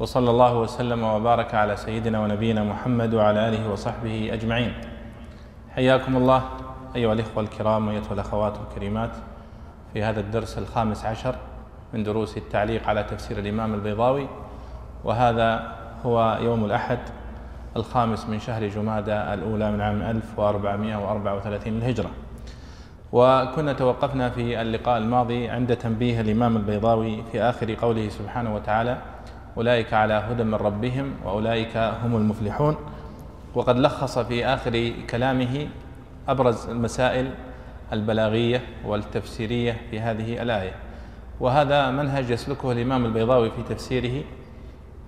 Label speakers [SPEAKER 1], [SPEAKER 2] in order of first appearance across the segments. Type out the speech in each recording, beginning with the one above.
[SPEAKER 1] وصلى الله وسلم وبارك على سيدنا ونبينا محمد وعلى آله وصحبه أجمعين. حياكم الله أيها الإخوة الكرام وأيتها الأخوات الكريمات في هذا الدرس الخامس عشر من دروس التعليق على تفسير الإمام البيضاوي وهذا هو يوم الأحد الخامس من شهر جمادى الأولى من عام 1434 للهجرة. وكنا توقفنا في اللقاء الماضي عند تنبيه الإمام البيضاوي في آخر قوله سبحانه وتعالى أولئك على هدى من ربهم وأولئك هم المفلحون. وقد لخص في آخر كلامه أبرز المسائل البلاغية والتفسيرية في هذه الآية. وهذا منهج يسلكه الإمام البيضاوي في تفسيره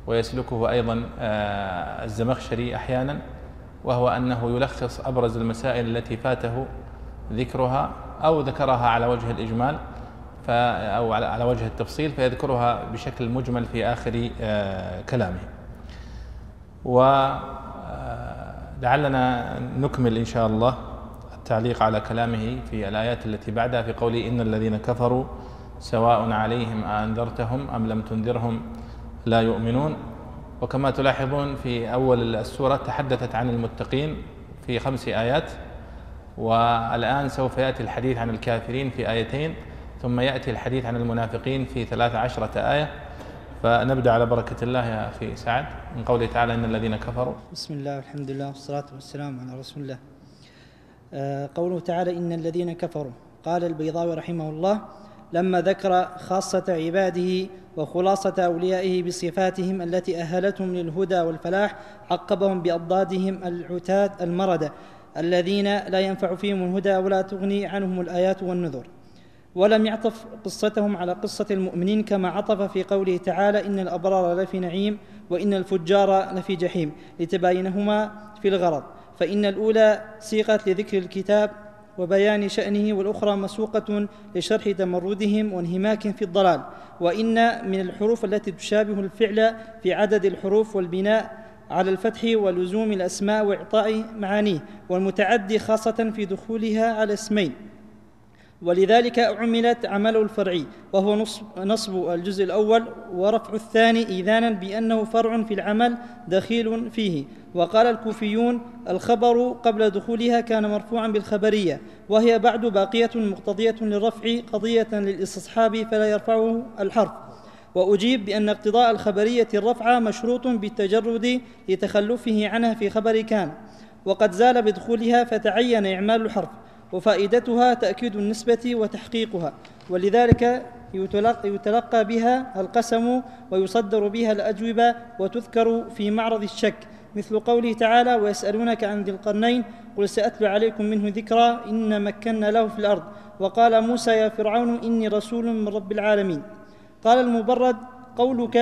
[SPEAKER 1] ويسلكه أيضا آه، الزمخشري أحيانا وهو أنه يلخص أبرز المسائل التي فاته ذكرها أو ذكرها على وجه الإجمال. أو على وجه التفصيل فيذكرها بشكل مجمل في آخر آه، كلامه. ولعلنا نكمل إن شاء الله التعليق على كلامه في الآيات التي بعدها في قوله إن الذين كفروا سواء عليهم أنذرتهم أم لم تنذرهم لا يؤمنون. وكما تلاحظون في أول السورة تحدثت عن المتقين في خمس آيات والآن سوف يأتي الحديث عن الكافرين في آيتين. ثم يأتي الحديث عن المنافقين في ثلاث عشرة آية. فنبدأ على بركة الله يا أخي سعد. من قوله تعالى إن الذين كفروا.
[SPEAKER 2] بسم الله والحمد لله والصلاة والسلام على رسول الله. آه، قوله تعالى إن الذين كفروا. قال البيضاوي رحمه الله لما ذكر خاصة عباده وخلاصة أوليائه بصفاتهم التي أهلتهم للهدى والفلاح عقبهم بأضدادهم العتاد المردة الذين لا ينفع فيهم الهدى ولا تغني عنهم الآيات والنذر. ولم يعطف قصتهم على قصة المؤمنين كما عطف في قوله تعالى إن الأبرار لفي نعيم وإن الفجار لفي جحيم لتباينهما في الغرض. فإن الأولى سيقت لذكر الكتاب وبيان شأنه والأخرى مسوقة لشرح تمردهم وانهماك في الضلال. وإن من الحروف التي تشابه الفعل في عدد الحروف والبناء على الفتح ولزوم الأسماء وإعطاء معانيه والمتعدي خاصة في دخولها على اسمين. ولذلك عملت عمله الفرعي وهو نصب, نصب الجزء الأول ورفع الثاني إيذانا بأنه فرع في العمل دخيل فيه. وقال الكوفيون الخبر قبل دخولها كان مرفوعا بالخبرية وهي بعد باقية مقتضية للرفع قضية للاستصحاب فلا يرفعه الحرف. وأجيب بأن اقتضاء الخبرية الرفع مشروط بالتجرد لتخلفه عنها في خبر كان. وقد زال بدخولها فتعين إعمال الحرف. وفائدتها تأكيد النسبة وتحقيقها ولذلك يتلقى, يتلقى بها القسم ويصدر بها الأجوبة وتذكر في معرض الشك. مثل قوله تعالى ويسألونك عن ذي القرنين قل سأتلو عليكم منه ذكرى إن مكنا له في الأرض وقال موسى يا فرعون إني رسول من رب العالمين قال المبرد قولك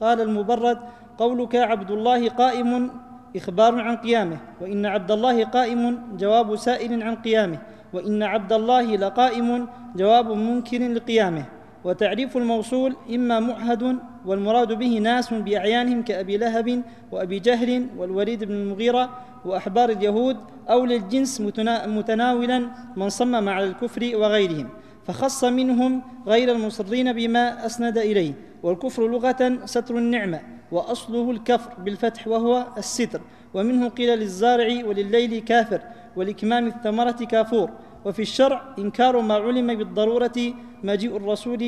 [SPEAKER 2] قال المبرد قولك عبد الله قائم إخبار عن قيامه. وإن عبد الله قائم جواب سائل عن قيامه. وإن عبد الله لقائم جواب منكر لقيامه. وتعريف الموصول إما معهد والمراد به ناس بأعيانهم كأبي لهب وأبي جهل والوليد بن المغيرة وأحبار اليهود أو للجنس متناولا من صمم على الكفر وغيرهم. فخص منهم غير المصرين بما أسند إليه. والكفر لغة ستر النعمة. وأصله الكفر بالفتح وهو الستر. ومنه قيل للزارع ولليل كافر ولكمام الثمرة كافور. وفي الشرع إنكار ما علم بالضرورة مجيء الرسول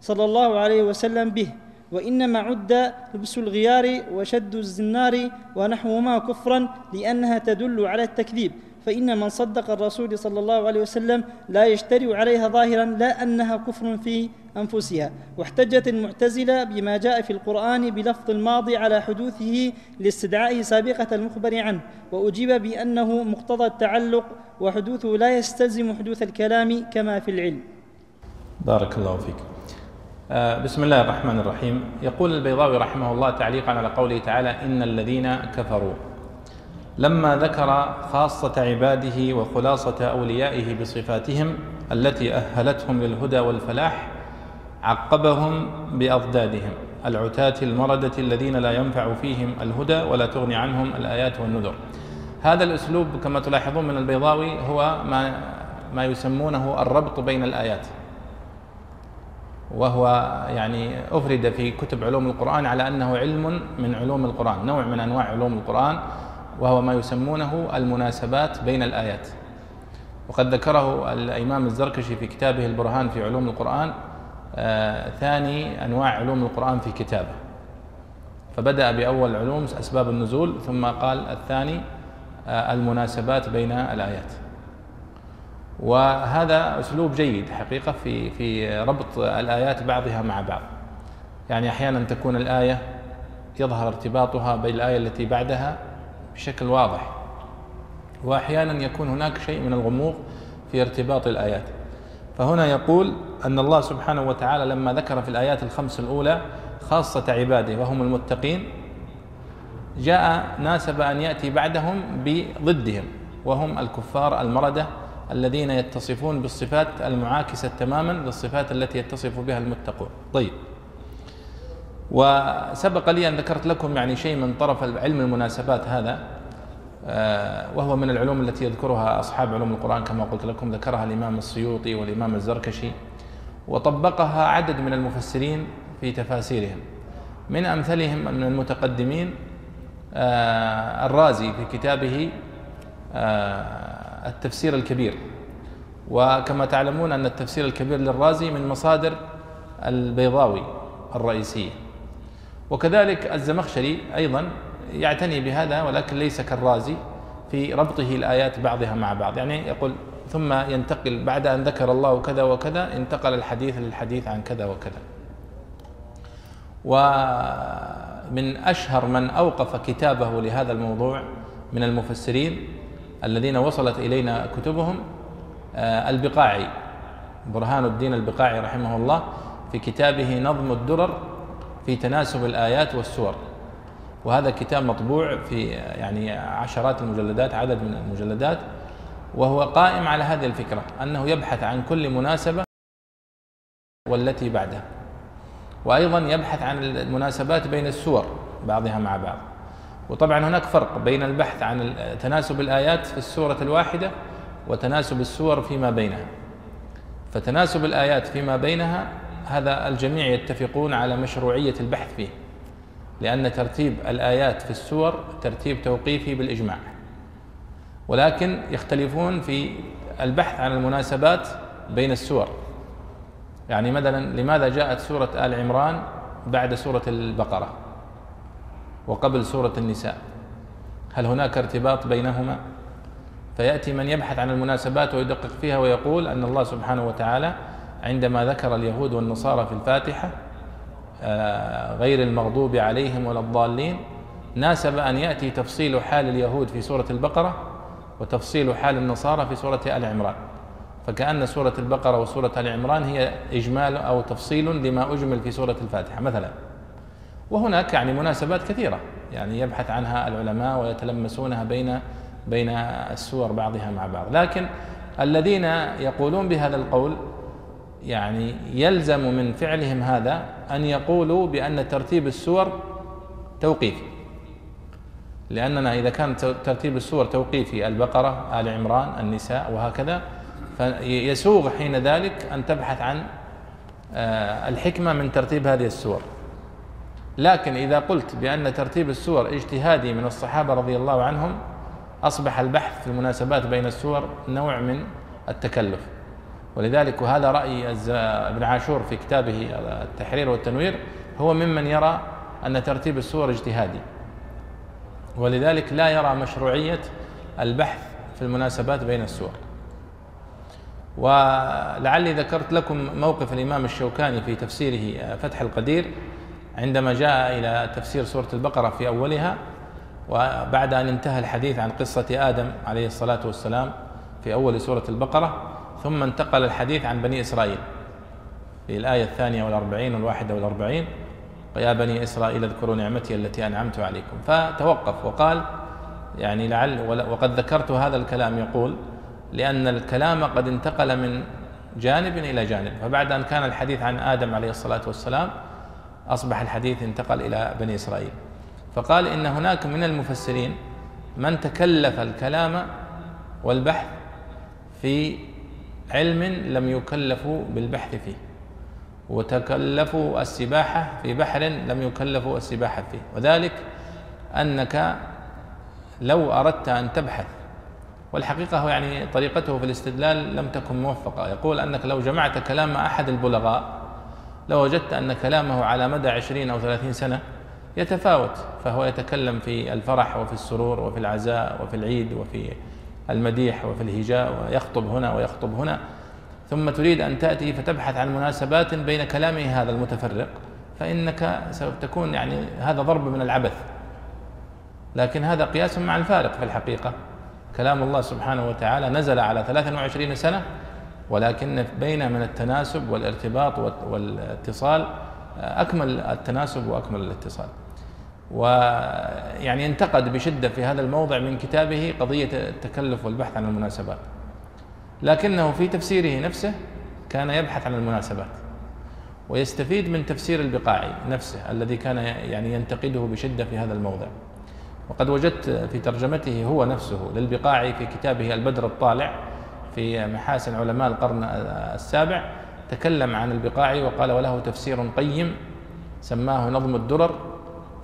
[SPEAKER 2] صلى الله عليه وسلم به. وإنما عد لبس الغيار وشد الزنار ونحوهما كفرا لأنها تدل على التكذيب. فإن من صدق الرسول صلى الله عليه وسلم لا يشتري عليها ظاهرا لا أنها كفر في أنفسها واحتجت المعتزلة بما جاء في القرآن بلفظ الماضي على حدوثه لاستدعاء سابقة المخبر عنه وأجيب بأنه مقتضى التعلق وحدوثه لا يستلزم حدوث الكلام كما في العلم.
[SPEAKER 1] بارك الله فيك. آه، بسم الله الرحمن الرحيم. يقول البيضاوي رحمه الله تعليقا على قوله تعالى إن الذين كفروا. لما ذكر خاصة عباده وخلاصة أوليائه بصفاتهم التي أهلتهم للهدى والفلاح عقبهم بأضدادهم. العتاة المردة الذين لا ينفع فيهم الهدى ولا تغني عنهم الآيات والنذر. هذا الأسلوب كما تلاحظون من البيضاوي هو ما ما يسمونه الربط بين الآيات. وهو يعني أفرد في كتب علوم القرآن على أنه علم من علوم القرآن نوع من أنواع علوم القرآن وهو ما يسمونه المناسبات بين الآيات. وقد ذكره الإمام الزركشي في كتابه البرهان في علوم القرآن آه ثاني أنواع علوم القرآن في كتابه. فبدأ بأول علوم أسباب النزول ثم قال الثاني آه المناسبات بين الآيات. وهذا أسلوب جيد حقيقة في في ربط الآيات بعضها مع بعض. يعني أحيانا تكون الآية يظهر ارتباطها بالآية التي بعدها بشكل واضح وأحيانا يكون هناك شيء من الغموض في ارتباط الآيات. فهنا يقول أن الله سبحانه وتعالى لما ذكر في الآيات الخمس الأولى خاصة عباده وهم المتقين جاء ناسب أن يأتي بعدهم بضدهم وهم الكفار المردة الذين يتصفون بالصفات المعاكسة تماما للصفات التي يتصف بها المتقون. طيب. وسبق لي أن ذكرت لكم يعني شيء من طرف علم المناسبات هذا. وهو من العلوم التي يذكرها أصحاب علوم القرآن كما قلت لكم ذكرها الإمام السيوطي والإمام الزركشي وطبقها عدد من المفسرين في تفاسيرهم. من أمثلهم من المتقدمين آه، الرازي في كتابه آه، التفسير الكبير. وكما تعلمون أن التفسير الكبير للرازي من مصادر البيضاوي الرئيسية. وكذلك الزمخشري أيضا يعتني بهذا ولكن ليس كالرازي في ربطه الآيات بعضها مع بعض. يعني يقول ثم ينتقل بعد أن ذكر الله كذا وكذا انتقل الحديث للحديث عن كذا وكذا. ومن أشهر من أوقف كتابه لهذا الموضوع من المفسرين الذين وصلت إلينا كتبهم آه، البقاعي برهان الدين البقاعي رحمه الله في كتابه نظم الدرر في تناسب الآيات والسور. وهذا كتاب مطبوع في يعني عشرات المجلدات عدد من المجلدات وهو قائم على هذه الفكرة أنه يبحث عن كل مناسبة والتي بعدها وأيضا يبحث عن المناسبات بين السور بعضها مع بعض وطبعا هناك فرق بين البحث عن تناسب الآيات في السورة الواحدة وتناسب السور فيما بينها فتناسب الآيات فيما بينها هذا الجميع يتفقون على مشروعية البحث فيه. لأن ترتيب الآيات في السور ترتيب توقيفي بالإجماع. ولكن يختلفون في البحث عن المناسبات بين السور. يعني مثلا لماذا جاءت سورة آل عمران بعد سورة البقرة وقبل سورة النساء؟ هل هناك ارتباط بينهما؟ فيأتي من يبحث عن المناسبات ويدقق فيها ويقول أن الله سبحانه وتعالى عندما ذكر اليهود والنصارى في الفاتحة غير المغضوب عليهم ولا الضالين. ناسب أن يأتي تفصيل حال اليهود في سورة البقرة وتفصيل حال النصارى في سورة آل عمران. فكأن سورة البقرة وسورة آل عمران هي إجمال أو تفصيل لما أجمل في سورة الفاتحة مثلا. وهناك يعني مناسبات كثيرة يعني يبحث عنها العلماء ويتلمسونها بين بين السور بعضها مع بعض. لكن الذين يقولون بهذا القول يعني يلزم من فعلهم هذا أن يقولوا بأن ترتيب السور توقيفي. لأننا إذا كان ترتيب السور توقيفي البقرة آل عمران النساء وهكذا فيسوغ حين ذلك أن تبحث عن آه، الحكمة من ترتيب هذه السور. لكن إذا قلت بأن ترتيب السور اجتهادي من الصحابة رضي الله عنهم أصبح البحث في المناسبات بين السور نوع من التكلف. ولذلك وهذا رأي ابن عاشور في كتابه التحرير والتنوير هو ممن يرى أن ترتيب السور اجتهادي. ولذلك لا يرى مشروعية البحث في المناسبات بين السور. ولعلي ذكرت لكم موقف الإمام الشوكاني في تفسيره فتح القدير عندما جاء إلى تفسير سورة البقرة في أولها وبعد أن انتهى الحديث عن قصة آدم عليه الصلاة والسلام في أول سورة البقرة ثم انتقل الحديث عن بني إسرائيل في الآية الثانية والأربعين والواحدة والأربعين يا بني إسرائيل اذكروا نعمتي التي أنعمت عليكم. فتوقف وقال يعني لعل وقد ذكرت هذا الكلام يقول لأن الكلام قد انتقل من جانب إلى جانب. فبعد أن كان الحديث عن آدم عليه الصلاة والسلام أصبح الحديث انتقل إلى بني إسرائيل. فقال إن هناك من المفسرين من تكلف الكلام والبحث في علم لم يكلفوا بالبحث فيه وتكلفوا السباحة في بحر لم يكلفوا السباحة فيه. وذلك أنك لو أردت أن تبحث والحقيقة هو يعني طريقته في الاستدلال لم تكن موفقة. يقول أنك لو جمعت كلام أحد البلغاء لوجدت أن كلامه على مدى عشرين أو ثلاثين سنة يتفاوت فهو يتكلم في الفرح وفي السرور وفي العزاء وفي العيد وفي المديح وفي الهجاء ويخطب هنا ويخطب هنا. ثم تريد أن تأتي فتبحث عن مناسبات بين كلامه هذا المتفرق فإنك سوف تكون يعني هذا ضرب من العبث. لكن هذا قياس مع الفارق في الحقيقة. كلام الله سبحانه وتعالى نزل على 23 سنة ولكن بين من التناسب والارتباط والاتصال أكمل التناسب وأكمل الاتصال. ويعني انتقد بشدة في هذا الموضع من كتابه قضية التكلف والبحث عن المناسبات. لكنه في تفسيره نفسه كان يبحث عن المناسبات ويستفيد من تفسير البقاعي نفسه الذي كان يعني ينتقده بشدة في هذا الموضع. وقد وجدت في ترجمته هو نفسه للبقاعي في كتابه البدر الطالع في محاسن علماء القرن السابع تكلم عن البقاعي وقال وله تفسير قيم سماه نظم الدرر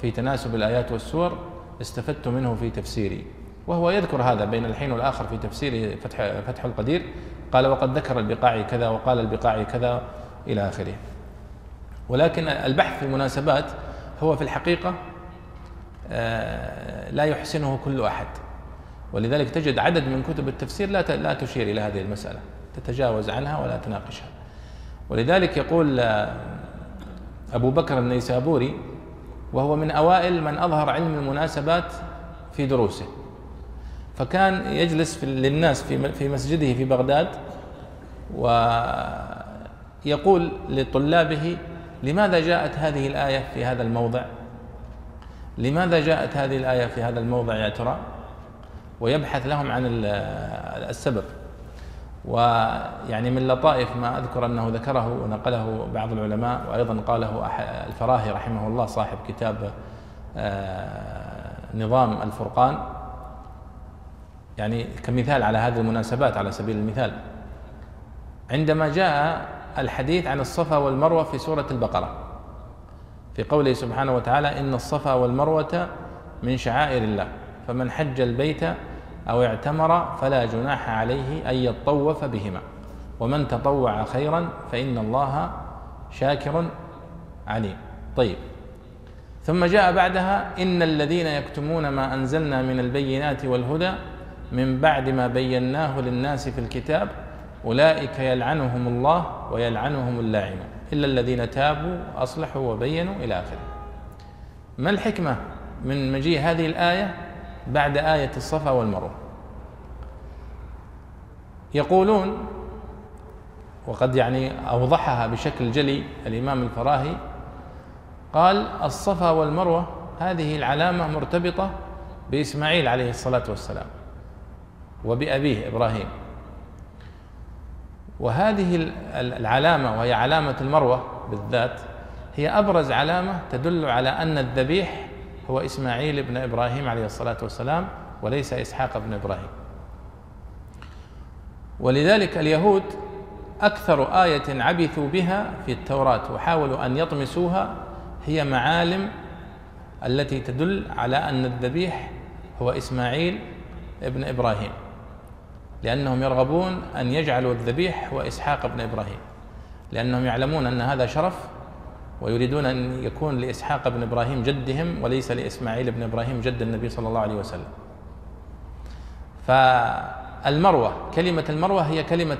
[SPEAKER 1] في تناسب الآيات والسور استفدت منه في تفسيري. وهو يذكر هذا بين الحين والآخر في تفسير فتح, فتح القدير. قال وقد ذكر البقاعي كذا وقال البقاعي كذا إلى آخره. ولكن البحث في المناسبات هو في الحقيقة آه، لا يحسنه كل أحد. ولذلك تجد عدد من كتب التفسير لا لا تشير إلى هذه المسألة. تتجاوز عنها ولا تناقشها. ولذلك يقول آه، أبو بكر النيسابوري وهو من أوائل من أظهر علم المناسبات في دروسه. فكان يجلس للناس في في مسجده في بغداد ويقول لطلابه لماذا جاءت هذه الآية في هذا الموضع؟ لماذا جاءت هذه الآية في هذا الموضع يا ترى؟ ويبحث لهم عن السبب. ويعني من لطائف ما أذكر أنه ذكره ونقله بعض العلماء وأيضا قاله الفراهي رحمه الله صاحب كتاب آه، نظام الفرقان. يعني كمثال على هذه المناسبات على سبيل المثال. عندما جاء الحديث عن الصفا والمروة في سورة البقرة في قوله سبحانه وتعالى إن الصفا والمروة من شعائر الله فمن حج البيت أو اعتمر فلا جناح عليه أن يطوف بهما. ومن تطوع خيرا فإن الله شاكر عليم. طيب. ثم جاء بعدها إن الذين يكتمون ما أنزلنا من البينات والهدى من بعد ما بيناه للناس في الكتاب أولئك يلعنهم الله ويلعنهم اللاعنون إلا الذين تابوا أصلحوا وبينوا إلى آخره. ما الحكمة من مجيء هذه الآية؟ بعد آية الصفا والمروة. يقولون وقد يعني أوضحها بشكل جلي الإمام الفراهي قال الصفا والمروة هذه العلامة مرتبطة بإسماعيل عليه الصلاة والسلام وبأبيه إبراهيم. وهذه العلامة وهي علامة المروة بالذات هي أبرز علامة تدل على أن الذبيح هو إسماعيل بن إبراهيم عليه الصلاة والسلام وليس إسحاق بن إبراهيم. ولذلك اليهود أكثر آية عبثوا بها في التوراة وحاولوا أن يطمسوها هي معالم التي تدل على أن الذبيح هو إسماعيل ابن إبراهيم لأنهم يرغبون أن يجعلوا الذبيح هو إسحاق بن إبراهيم لأنهم يعلمون أن هذا شرف ويريدون أن يكون لإسحاق بن إبراهيم جدهم وليس لإسماعيل بن إبراهيم جد النبي صلى الله عليه وسلم. فالمروة كلمة المروة هي كلمة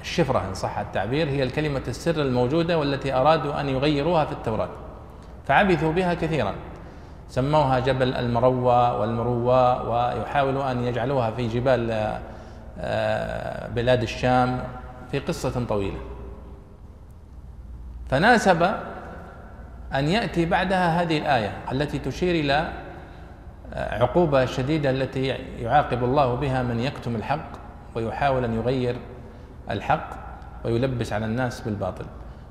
[SPEAKER 1] الشفرة إن صح التعبير هي الكلمة السر الموجودة والتي أرادوا أن يغيروها في التوراة. فعبثوا بها كثيرا. سموها جبل المروة والمروة ويحاولوا أن يجعلوها في جبال آه، بلاد الشام في قصة طويلة. فناسب أن يأتي بعدها هذه الآية التي تشير إلى عقوبة شديدة التي يعاقب الله بها من يكتم الحق ويحاول أن يغير الحق ويلبس على الناس بالباطل.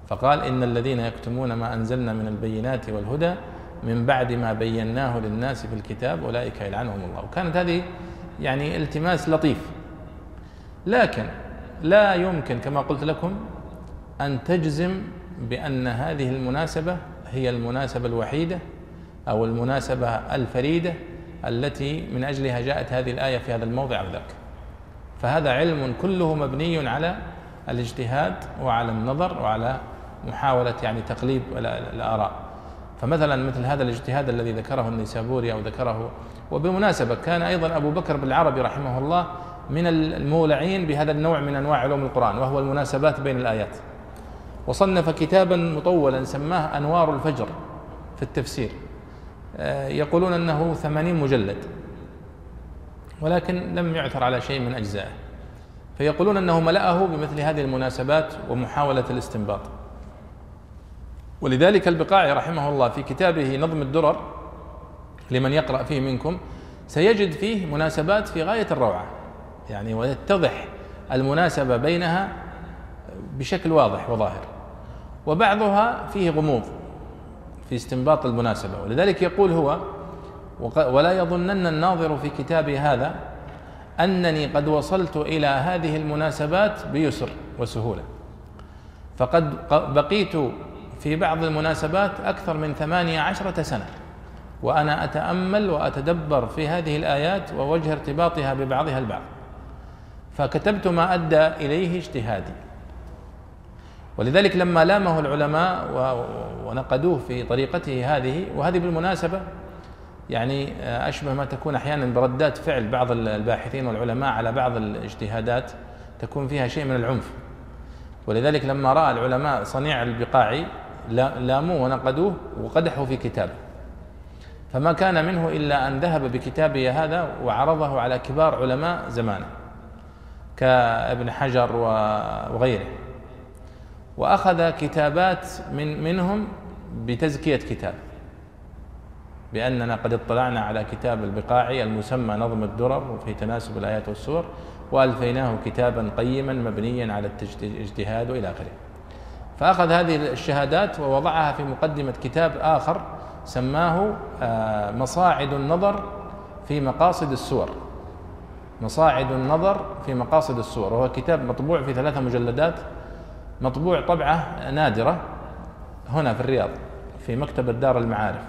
[SPEAKER 1] فقال إن الذين يكتمون ما أنزلنا من البينات والهدى من بعد ما بيناه للناس في الكتاب أولئك يلعنهم الله. وكانت هذه يعني التماس لطيف. لكن لا يمكن كما قلت لكم أن تجزم بأن هذه المناسبة هي المناسبة الوحيدة أو المناسبة الفريدة التي من أجلها جاءت هذه الآية في هذا الموضع أو ذاك. فهذا علم كله مبني على الاجتهاد وعلى النظر وعلى محاولة يعني تقليب الآراء. فمثلا مثل هذا الاجتهاد الذي ذكره النيسابوري أو ذكره وبمناسبة كان أيضا أبو بكر بالعربي رحمه الله من المولعين بهذا النوع من أنواع علوم القرآن وهو المناسبات بين الآيات. وصنف كتابا مطولا سماه أنوار الفجر في التفسير. آه، يقولون أنه ثمانين مجلد ولكن لم يعثر على شيء من أجزائه. فيقولون أنه ملأه بمثل هذه المناسبات ومحاولة الاستنباط. ولذلك البقاعي رحمه الله في كتابه نظم الدرر لمن يقرأ فيه منكم سيجد فيه مناسبات في غاية الروعة يعني ويتضح المناسبة بينها بشكل واضح وظاهر. وبعضها فيه غموض في استنباط المناسبة. ولذلك يقول هو ولا يظنن الناظر في كتابي هذا أنني قد وصلت إلى هذه المناسبات بيسر وسهولة. فقد بقيت في بعض المناسبات أكثر من ثمانية عشرة سنة وأنا أتأمل وأتدبر في هذه الآيات ووجه ارتباطها ببعضها البعض. فكتبت ما أدى إليه اجتهادي. ولذلك لما لامه العلماء ونقدوه في طريقته هذه وهذه بالمناسبة يعني أشبه ما تكون أحيانا بردات فعل بعض الباحثين والعلماء على بعض الاجتهادات تكون فيها شيء من العنف. ولذلك لما رأى العلماء صنيع البقاعي لاموه ونقدوه وقدحوا في كتابه. فما كان منه إلا أن ذهب بكتابه هذا وعرضه على كبار علماء زمانه كابن حجر وغيره. وأخذ كتابات من منهم بتزكية كتاب بأننا قد اطلعنا على كتاب البقاعي المسمى نظم الدرر في تناسب الآيات والسور وألفيناه كتابا قيما مبنيا على الاجتهاد وإلى آخره. فأخذ هذه الشهادات ووضعها في مقدمة كتاب آخر سماه آه، مصاعد النظر في مقاصد السور. مصاعد النظر في مقاصد السور وهو كتاب مطبوع في ثلاثة مجلدات مطبوع طبعة نادرة هنا في الرياض في مكتبة دار المعارف.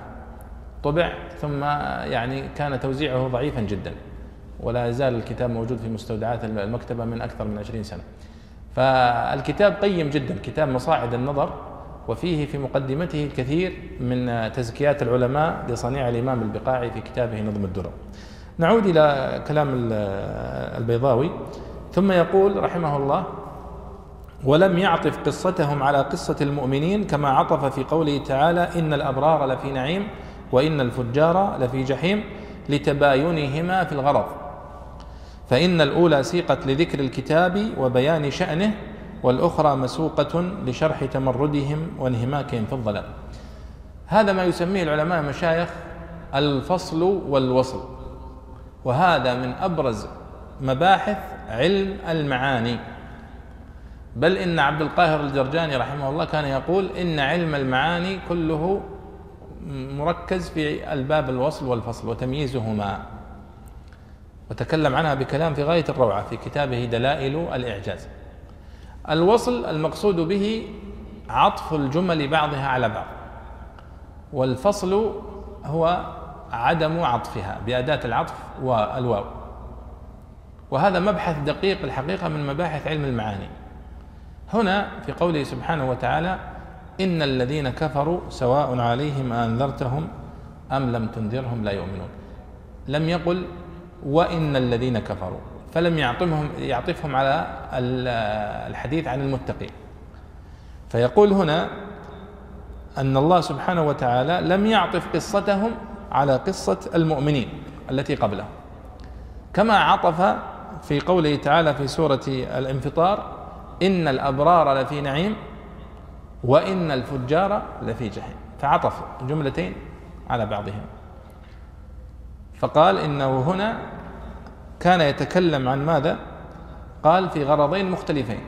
[SPEAKER 1] طبع ثم يعني كان توزيعه ضعيفا جدا ولا يزال الكتاب موجود في مستودعات المكتبة من أكثر من عشرين سنة. فالكتاب قيم جدا كتاب مصاعد النظر وفيه في مقدمته الكثير من تزكيات العلماء لصنيع الإمام البقاعي في كتابه نظم الدرر. نعود إلى كلام البيضاوي. ثم يقول رحمه الله ولم يعطف قصتهم على قصة المؤمنين كما عطف في قوله تعالى إن الأبرار لفي نعيم وإن الفجار لفي جحيم لتباينهما في الغرض. فإن الأولى سيقت لذكر الكتاب وبيان شأنه والأخرى مسوقة لشرح تمردهم وانهماكهم في الظلام هذا ما يسميه العلماء مشايخ الفصل والوصل وهذا من أبرز مباحث علم المعاني. بل إن عبد القاهر الجرجاني رحمه الله كان يقول إن علم المعاني كله مركز في الباب الوصل والفصل وتمييزهما. وتكلم عنها بكلام في غاية الروعة في كتابه دلائل الإعجاز. الوصل المقصود به عطف الجمل بعضها على بعض والفصل هو عدم عطفها بأداة العطف والواو. وهذا مبحث دقيق الحقيقة من مباحث علم المعاني. هنا في قوله سبحانه وتعالى إن الذين كفروا سواء عليهم أنذرتهم أم لم تنذرهم لا يؤمنون. لم يقل وإن الذين كفروا فلم يعطفهم يعطفهم على الحديث عن المتقين. فيقول هنا أن الله سبحانه وتعالى لم يعطف قصتهم على قصة المؤمنين التي قبله كما عطف في قوله تعالى في سورة الانفطار إن الأبرار لفي نعيم وإن الفجار لفي جحيم. فعطف جملتين على بعضهم. فقال إنه هنا كان يتكلم عن ماذا؟ قال في غرضين مختلفين.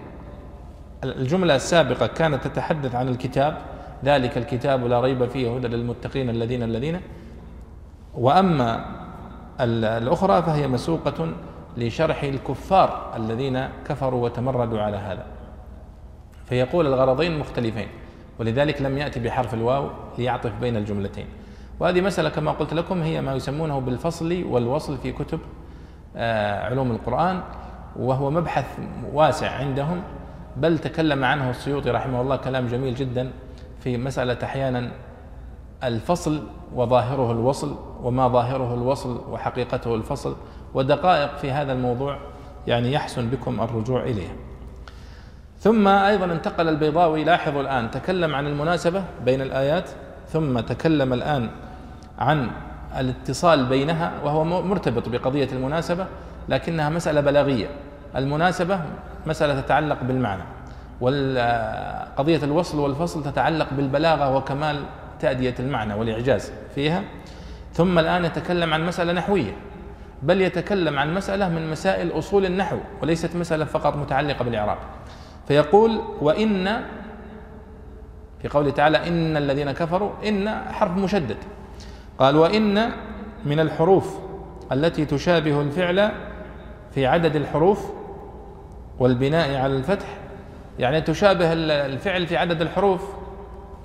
[SPEAKER 1] الجملة السابقة كانت تتحدث عن الكتاب ذلك الكتاب لا ريب فيه هدى للمتقين الذين الذين. وأما الأخرى فهي مسوقة لشرح الكفار الذين كفروا وتمردوا على هذا. فيقول الغرضين مختلفين ولذلك لم يأتي بحرف الواو ليعطف بين الجملتين. وهذه مسألة كما قلت لكم هي ما يسمونه بالفصل والوصل في كتب آه، علوم القرآن وهو مبحث واسع عندهم. بل تكلم عنه السيوطي رحمه الله كلام جميل جدا في مسألة أحيانا الفصل وظاهره الوصل وما ظاهره الوصل وحقيقته الفصل. ودقائق في هذا الموضوع يعني يحسن بكم الرجوع إليه. ثم أيضا انتقل البيضاوي لاحظوا الآن تكلم عن المناسبة بين الآيات ثم تكلم الآن عن الاتصال بينها وهو مرتبط بقضية المناسبة لكنها مسألة بلاغية. المناسبة مسألة تتعلق بالمعنى وقضية الوصل والفصل تتعلق بالبلاغة وكمال تأدية المعنى والإعجاز فيها. ثم الآن يتكلم عن مسألة نحوية. بل يتكلم عن مسألة من مسائل أصول النحو وليست مسألة فقط متعلقة بالإعراب. فيقول وإن في قوله تعالى إن الذين كفروا إن حرف مشدد. قال وإن من الحروف التي تشابه الفعل في عدد الحروف والبناء على الفتح يعني تشابه الفعل في عدد الحروف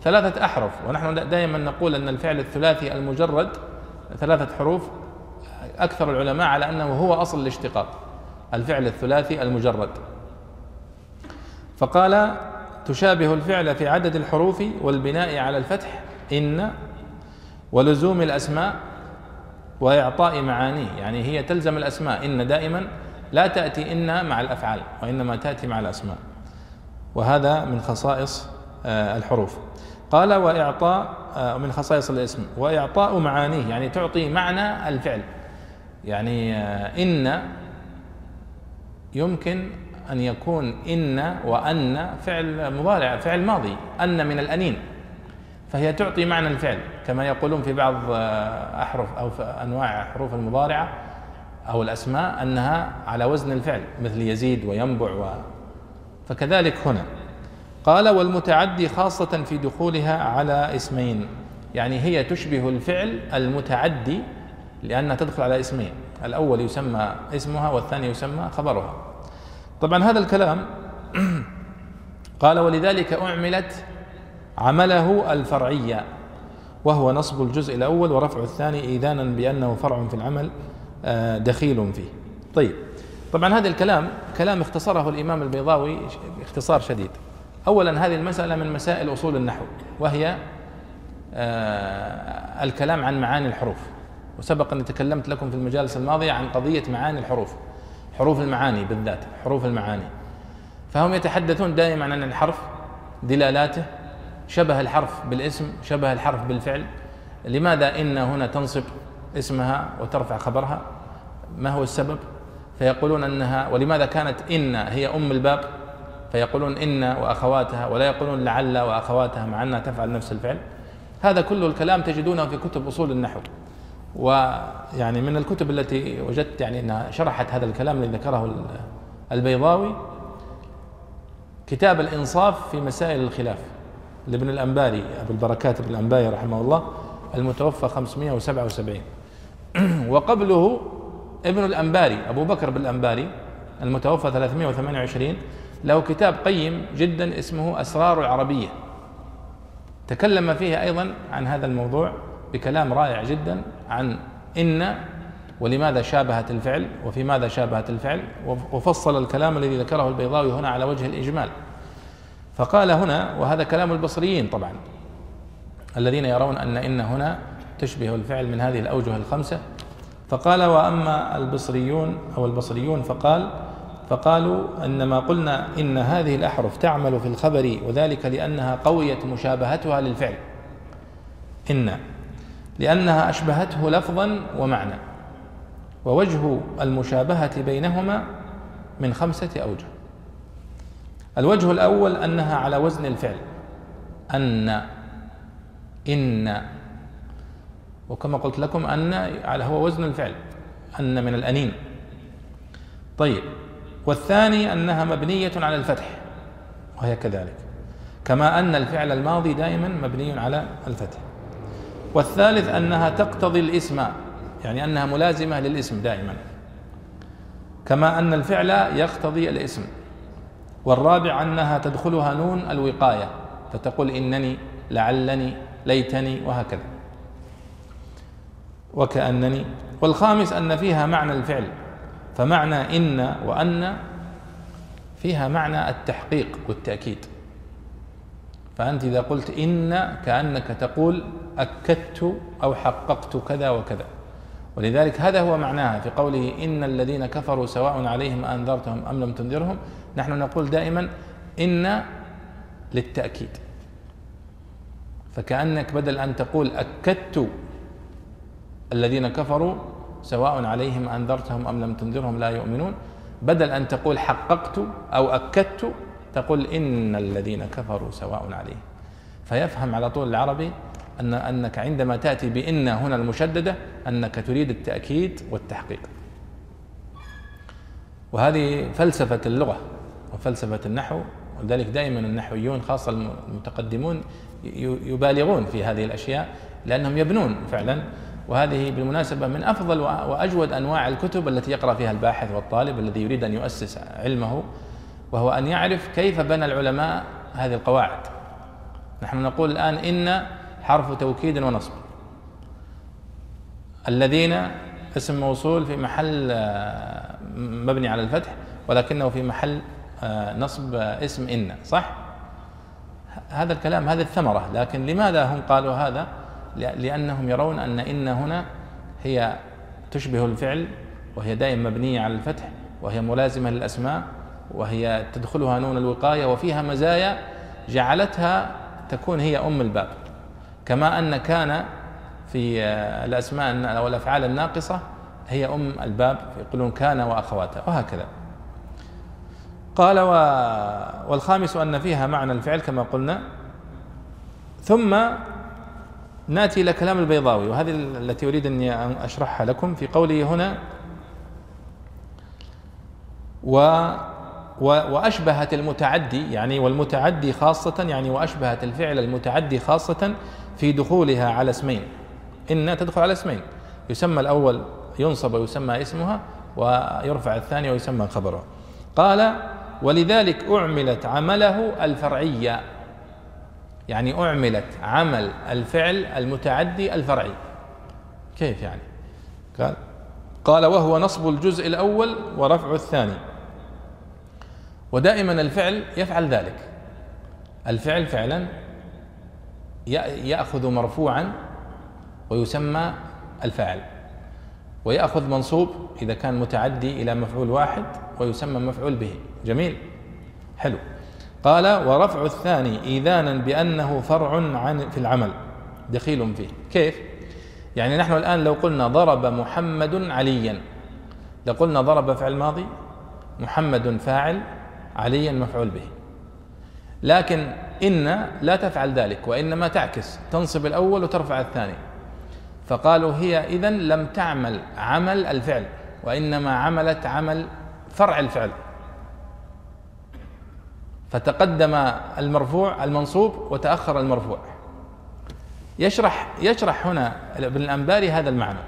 [SPEAKER 1] ثلاثة أحرف. ونحن دائما نقول أن الفعل الثلاثي المجرد ثلاثة حروف أكثر العلماء على أنه هو أصل الاشتقاق الفعل الثلاثي المجرد. فقال تشابه الفعل في عدد الحروف والبناء على الفتح إن ولزوم الأسماء وإعطاء معانيه يعني هي تلزم الأسماء إن دائما لا تأتي إن مع الأفعال وإنما تأتي مع الأسماء. وهذا من خصائص آه، الحروف. قال وإعطاء آه، من خصائص الاسم وإعطاء معانيه يعني تعطي معنى الفعل. يعني آه، إن يمكن أن يكون إن وأن فعل مضارع فعل ماضي أن من الأنين فهي تعطي معنى الفعل كما يقولون في بعض آه، أحرف أو في أنواع حروف المضارعة أو الأسماء أنها على وزن الفعل مثل يزيد وينبع و فكذلك هنا. قال والمتعدي خاصة في دخولها على اسمين يعني هي تشبه الفعل المتعدي لأنها تدخل على اسمين. الأول يسمى اسمها والثاني يسمى خبرها. طبعا هذا الكلام قال ولذلك أعملت عمله الفرعي وهو نصب الجزء الأول ورفع الثاني إيذانا بأنه فرع في العمل آه، دخيل فيه. طيب. طبعا هذا الكلام كلام اختصره الإمام البيضاوي اختصار شديد. أولا هذه المسألة من مسائل أصول النحو وهي آه، الكلام عن معاني الحروف. وسبق أني تكلمت لكم في المجالس الماضية عن قضية معاني الحروف. حروف المعاني بالذات حروف المعاني. فهم يتحدثون دائما عن الحرف دلالاته شبه الحرف بالاسم شبه الحرف بالفعل. لماذا إن هنا تنصب اسمها وترفع خبرها؟ ما هو السبب؟ فيقولون أنها ولماذا كانت إن هي أم الباب فيقولون إن وأخواتها ولا يقولون لعل وأخواتها مع أنها تفعل نفس الفعل. هذا كل الكلام تجدونه في كتب أصول النحو. ويعني من الكتب التي وجدت يعني إنها شرحت هذا الكلام الذي ذكره البيضاوي كتاب الإنصاف في مسائل الخلاف لابن الأنباري أبو البركات ابن الأنباري رحمه الله المتوفى 577 وقبله ابن الأنباري أبو بكر بن الأنباري المتوفى 328 له كتاب قيم جدا اسمه أسرار العربية. تكلم فيه أيضا عن هذا الموضوع بكلام رائع جدا. عن إن ولماذا شابهت الفعل وفي ماذا شابهت الفعل وفصل الكلام الذي ذكره البيضاوي هنا على وجه الإجمال. فقال هنا وهذا كلام البصريين طبعا الذين يرون أن إن هنا تشبه الفعل من هذه الأوجه الخمسة. فقال وأما البصريون أو البصريون فقال فقالوا إنما قلنا إن هذه الأحرف تعمل في الخبر وذلك لأنها قويت مشابهتها للفعل. إن لأنها أشبهته لفظا ومعنى. ووجه المشابهة بينهما من خمسة أوجه. الوجه الأول أنها على وزن الفعل. أن إن. وكما قلت لكم أن على هو وزن الفعل. أن من الأنين. طيب. والثاني أنها مبنية على الفتح. وهي كذلك. كما أن الفعل الماضي دائما مبني على الفتح. والثالث أنها تقتضي الإسم يعني أنها ملازمة للإسم دائما. كما أن الفعل يقتضي الإسم. والرابع أنها تدخلها نون الوقاية فتقول إنني لعلني ليتني وهكذا. وكأنني. والخامس أن فيها معنى الفعل فمعنى إن وأن فيها معنى التحقيق والتأكيد. فأنت إذا قلت إن كأنك تقول أكدت أو حققت كذا وكذا. ولذلك هذا هو معناها في قوله إن الذين كفروا سواء عليهم أنذرتهم أم لم تنذرهم نحن نقول دائما إن للتأكيد. فكأنك بدل أن تقول أكدت الذين كفروا سواء عليهم أنذرتهم أم لم تنذرهم لا يؤمنون بدل أن تقول حققت أو أكدت تقول إن الذين كفروا سواء عليهم فيفهم على طول العربي أن أنك عندما تأتي بإن هنا المشددة أنك تريد التأكيد والتحقيق. وهذه فلسفة اللغة وفلسفة النحو ولذلك دائما النحويون خاصة المتقدمون يبالغون في هذه الأشياء لأنهم يبنون فعلا. وهذه بالمناسبة من أفضل وأجود أنواع الكتب التي يقرأ فيها الباحث والطالب الذي يريد أن يؤسس علمه. وهو أن يعرف كيف بنى العلماء هذه القواعد نحن نقول الآن إن حرف توكيد ونصب الذين اسم موصول في محل آه، مبني على الفتح ولكنه في محل آه، نصب اسم إن صح؟ هذا الكلام هذه الثمرة لكن لماذا هم قالوا هذا؟ لأنهم يرون أن إن هنا هي تشبه الفعل وهي دائما مبنية على الفتح وهي ملازمة للأسماء وهي تدخلها نون الوقاية وفيها مزايا جعلتها تكون هي أم الباب. كما أن كان في الأسماء أو الأفعال الناقصة هي أم الباب يقولون كان وأخواتها وهكذا. قال والخامس أن فيها معنى الفعل كما قلنا. ثم ناتي إلى كلام البيضاوي وهذه التي أريد أن أشرحها لكم في قوله هنا. و وأشبهت المتعدي يعني والمتعدي خاصة يعني وأشبهت الفعل المتعدي خاصة في دخولها على اسمين. ان تدخل على اسمين. يسمى الأول ينصب ويسمى اسمها ويرفع الثاني ويسمى خبره. قال ولذلك أعملت عمله الفرعية. يعني أعملت عمل الفعل المتعدي الفرعي. كيف يعني؟ قال قال وهو نصب الجزء الأول ورفع الثاني. ودائما الفعل يفعل ذلك. الفعل فعلا يأخذ مرفوعا ويسمى الفاعل. ويأخذ منصوب إذا كان متعدي إلى مفعول واحد ويسمى مفعول به. جميل. حلو. قال ورفع الثاني إيذانا بأنه فرع عن في العمل. دخيل فيه. كيف؟ يعني نحن الآن لو قلنا ضرب محمد عليا لقلنا ضرب فعل ماضي محمد فاعل عليا مفعول به. لكن إن لا تفعل ذلك وإنما تعكس تنصب الأول وترفع الثاني. فقالوا هي إذن لم تعمل عمل الفعل وإنما عملت عمل فرع الفعل. فتقدم المرفوع المنصوب وتأخر المرفوع. يشرح يشرح هنا ابن الأنباري هذا المعنى.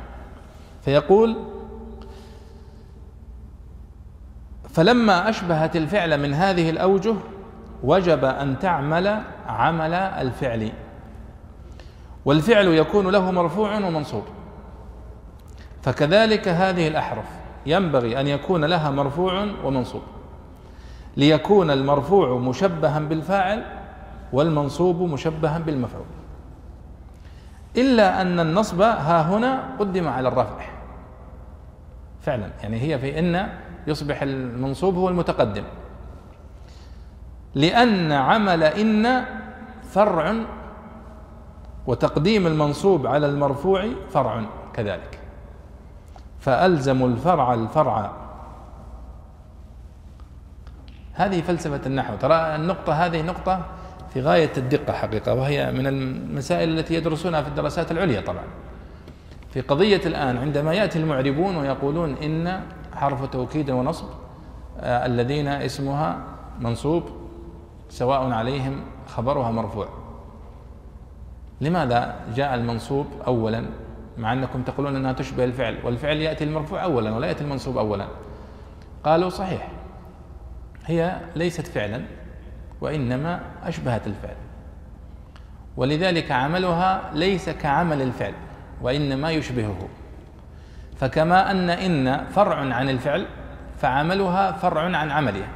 [SPEAKER 1] فيقول فلما أشبهت الفعل من هذه الأوجه وجب أن تعمل عمل الفعل. والفعل يكون له مرفوع ومنصوب. فكذلك هذه الأحرف ينبغي أن يكون لها مرفوع ومنصوب. ليكون المرفوع مشبها بالفاعل والمنصوب مشبها بالمفعول. إلا أن النصب ها هنا قدم على الرفع. فعلا يعني هي في إن يصبح المنصوب هو المتقدم. لأن عمل إن فرع وتقديم المنصوب على المرفوع فرع كذلك. فألزم الفرع الفرع. هذه فلسفة النحو. ترى النقطة هذه نقطة في غاية الدقة حقيقة وهي من المسائل التي يدرسونها في الدراسات العليا طبعا. في قضية الآن عندما يأتي المعربون ويقولون إن حرف توكيد ونصب آه الذين اسمها منصوب سواء عليهم خبرها مرفوع. لماذا جاء المنصوب أولا؟ مع أنكم تقولون أنها تشبه الفعل والفعل يأتي المرفوع أولا ولا يأتي المنصوب أولا. قالوا صحيح هي ليست فعلا وإنما أشبهت الفعل. ولذلك عملها ليس كعمل الفعل وإنما يشبهه. فكما أن إن فرع عن الفعل فعملها فرع عن عملها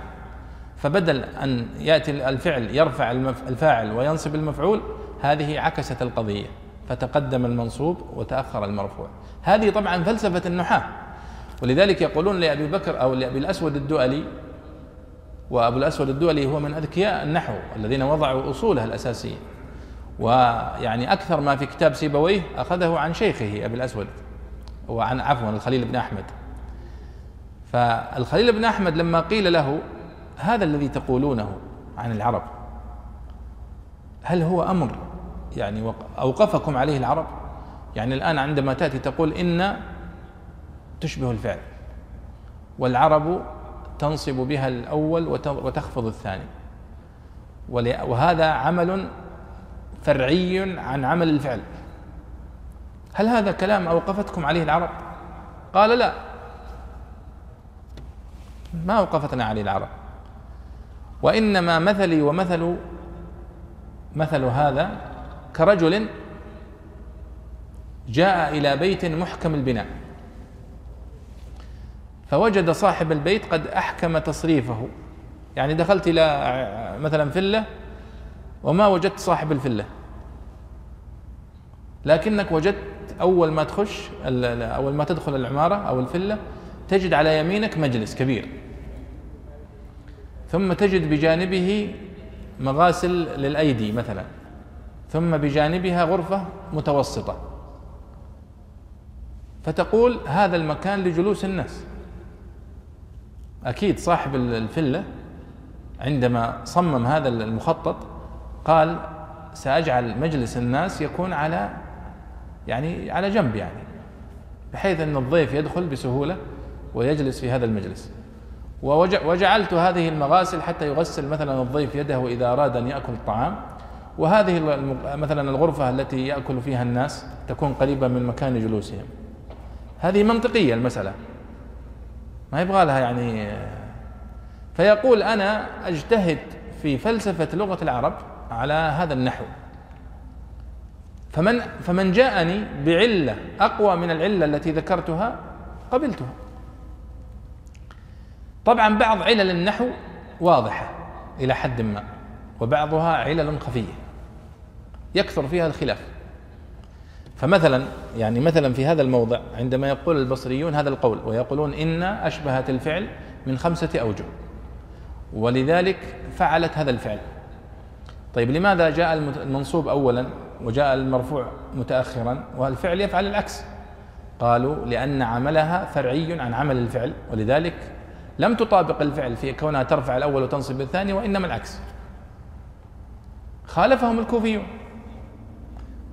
[SPEAKER 1] فبدل أن يأتي الفعل يرفع الفاعل وينصب المفعول هذه عكست القضية. فتقدم المنصوب وتأخر المرفوع. هذه طبعا فلسفة النحاة. ولذلك يقولون لأبي بكر أو لأبي الأسود الدؤلي وأبو الأسود الدؤلي هو من أذكياء النحو الذين وضعوا أصوله الأساسية. ويعني أكثر ما في كتاب سيبويه أخذه عن شيخه أبي الأسود. وعن عفوا الخليل بن أحمد. فالخليل بن أحمد لما قيل له هذا الذي تقولونه عن العرب هل هو أمر يعني أوقفكم عليه العرب؟ يعني الآن عندما تأتي تقول إن تشبه الفعل والعرب تنصب بها الأول وتخفض الثاني. وهذا عمل فرعي عن عمل الفعل. هل هذا كلام أوقفتكم عليه العرب؟ قال لا. ما أوقفتنا عليه العرب. وإنما مثلي ومثل مثل هذا كرجل جاء إلى بيت محكم البناء فوجد صاحب البيت قد أحكم تصريفه. يعني دخلت إلى مثلا فلة وما وجدت صاحب الفلة. لكنك وجدت أول ما تخش أول ما تدخل العمارة أو الفلة تجد على يمينك مجلس كبير. ثم تجد بجانبه مغاسل للأيدي مثلا. ثم بجانبها غرفة متوسطة. فتقول هذا المكان لجلوس الناس. أكيد صاحب الفلة عندما صمم هذا المخطط قال سأجعل مجلس الناس يكون على يعني على جنب يعني بحيث أن الضيف يدخل بسهولة ويجلس في هذا المجلس. وجعلت هذه المغاسل حتى يغسل مثلا الضيف يده إذا أراد أن يأكل الطعام. وهذه مثلا الغرفة التي يأكل فيها الناس تكون قريبة من مكان جلوسهم. هذه منطقية المسألة ما يبغى لها يعني. فيقول أنا أجتهد في فلسفة لغة العرب على هذا النحو. فمن فمن جاءني بعلة أقوى من العلة التي ذكرتها قبلتها. طبعا بعض علل النحو واضحة إلى حد ما وبعضها علل خفية يكثر فيها الخلاف. فمثلا يعني مثلا في هذا الموضع عندما يقول البصريون هذا القول ويقولون إن أشبهت الفعل من خمسة أوجه ولذلك فعلت هذا الفعل. طيب لماذا جاء المنصوب أولا؟ وجاء المرفوع متأخرا والفعل يفعل العكس. قالوا لأن عملها فرعي عن عمل الفعل ولذلك لم تطابق الفعل في كونها ترفع الأول وتنصب الثاني وإنما العكس. خالفهم الكوفيون.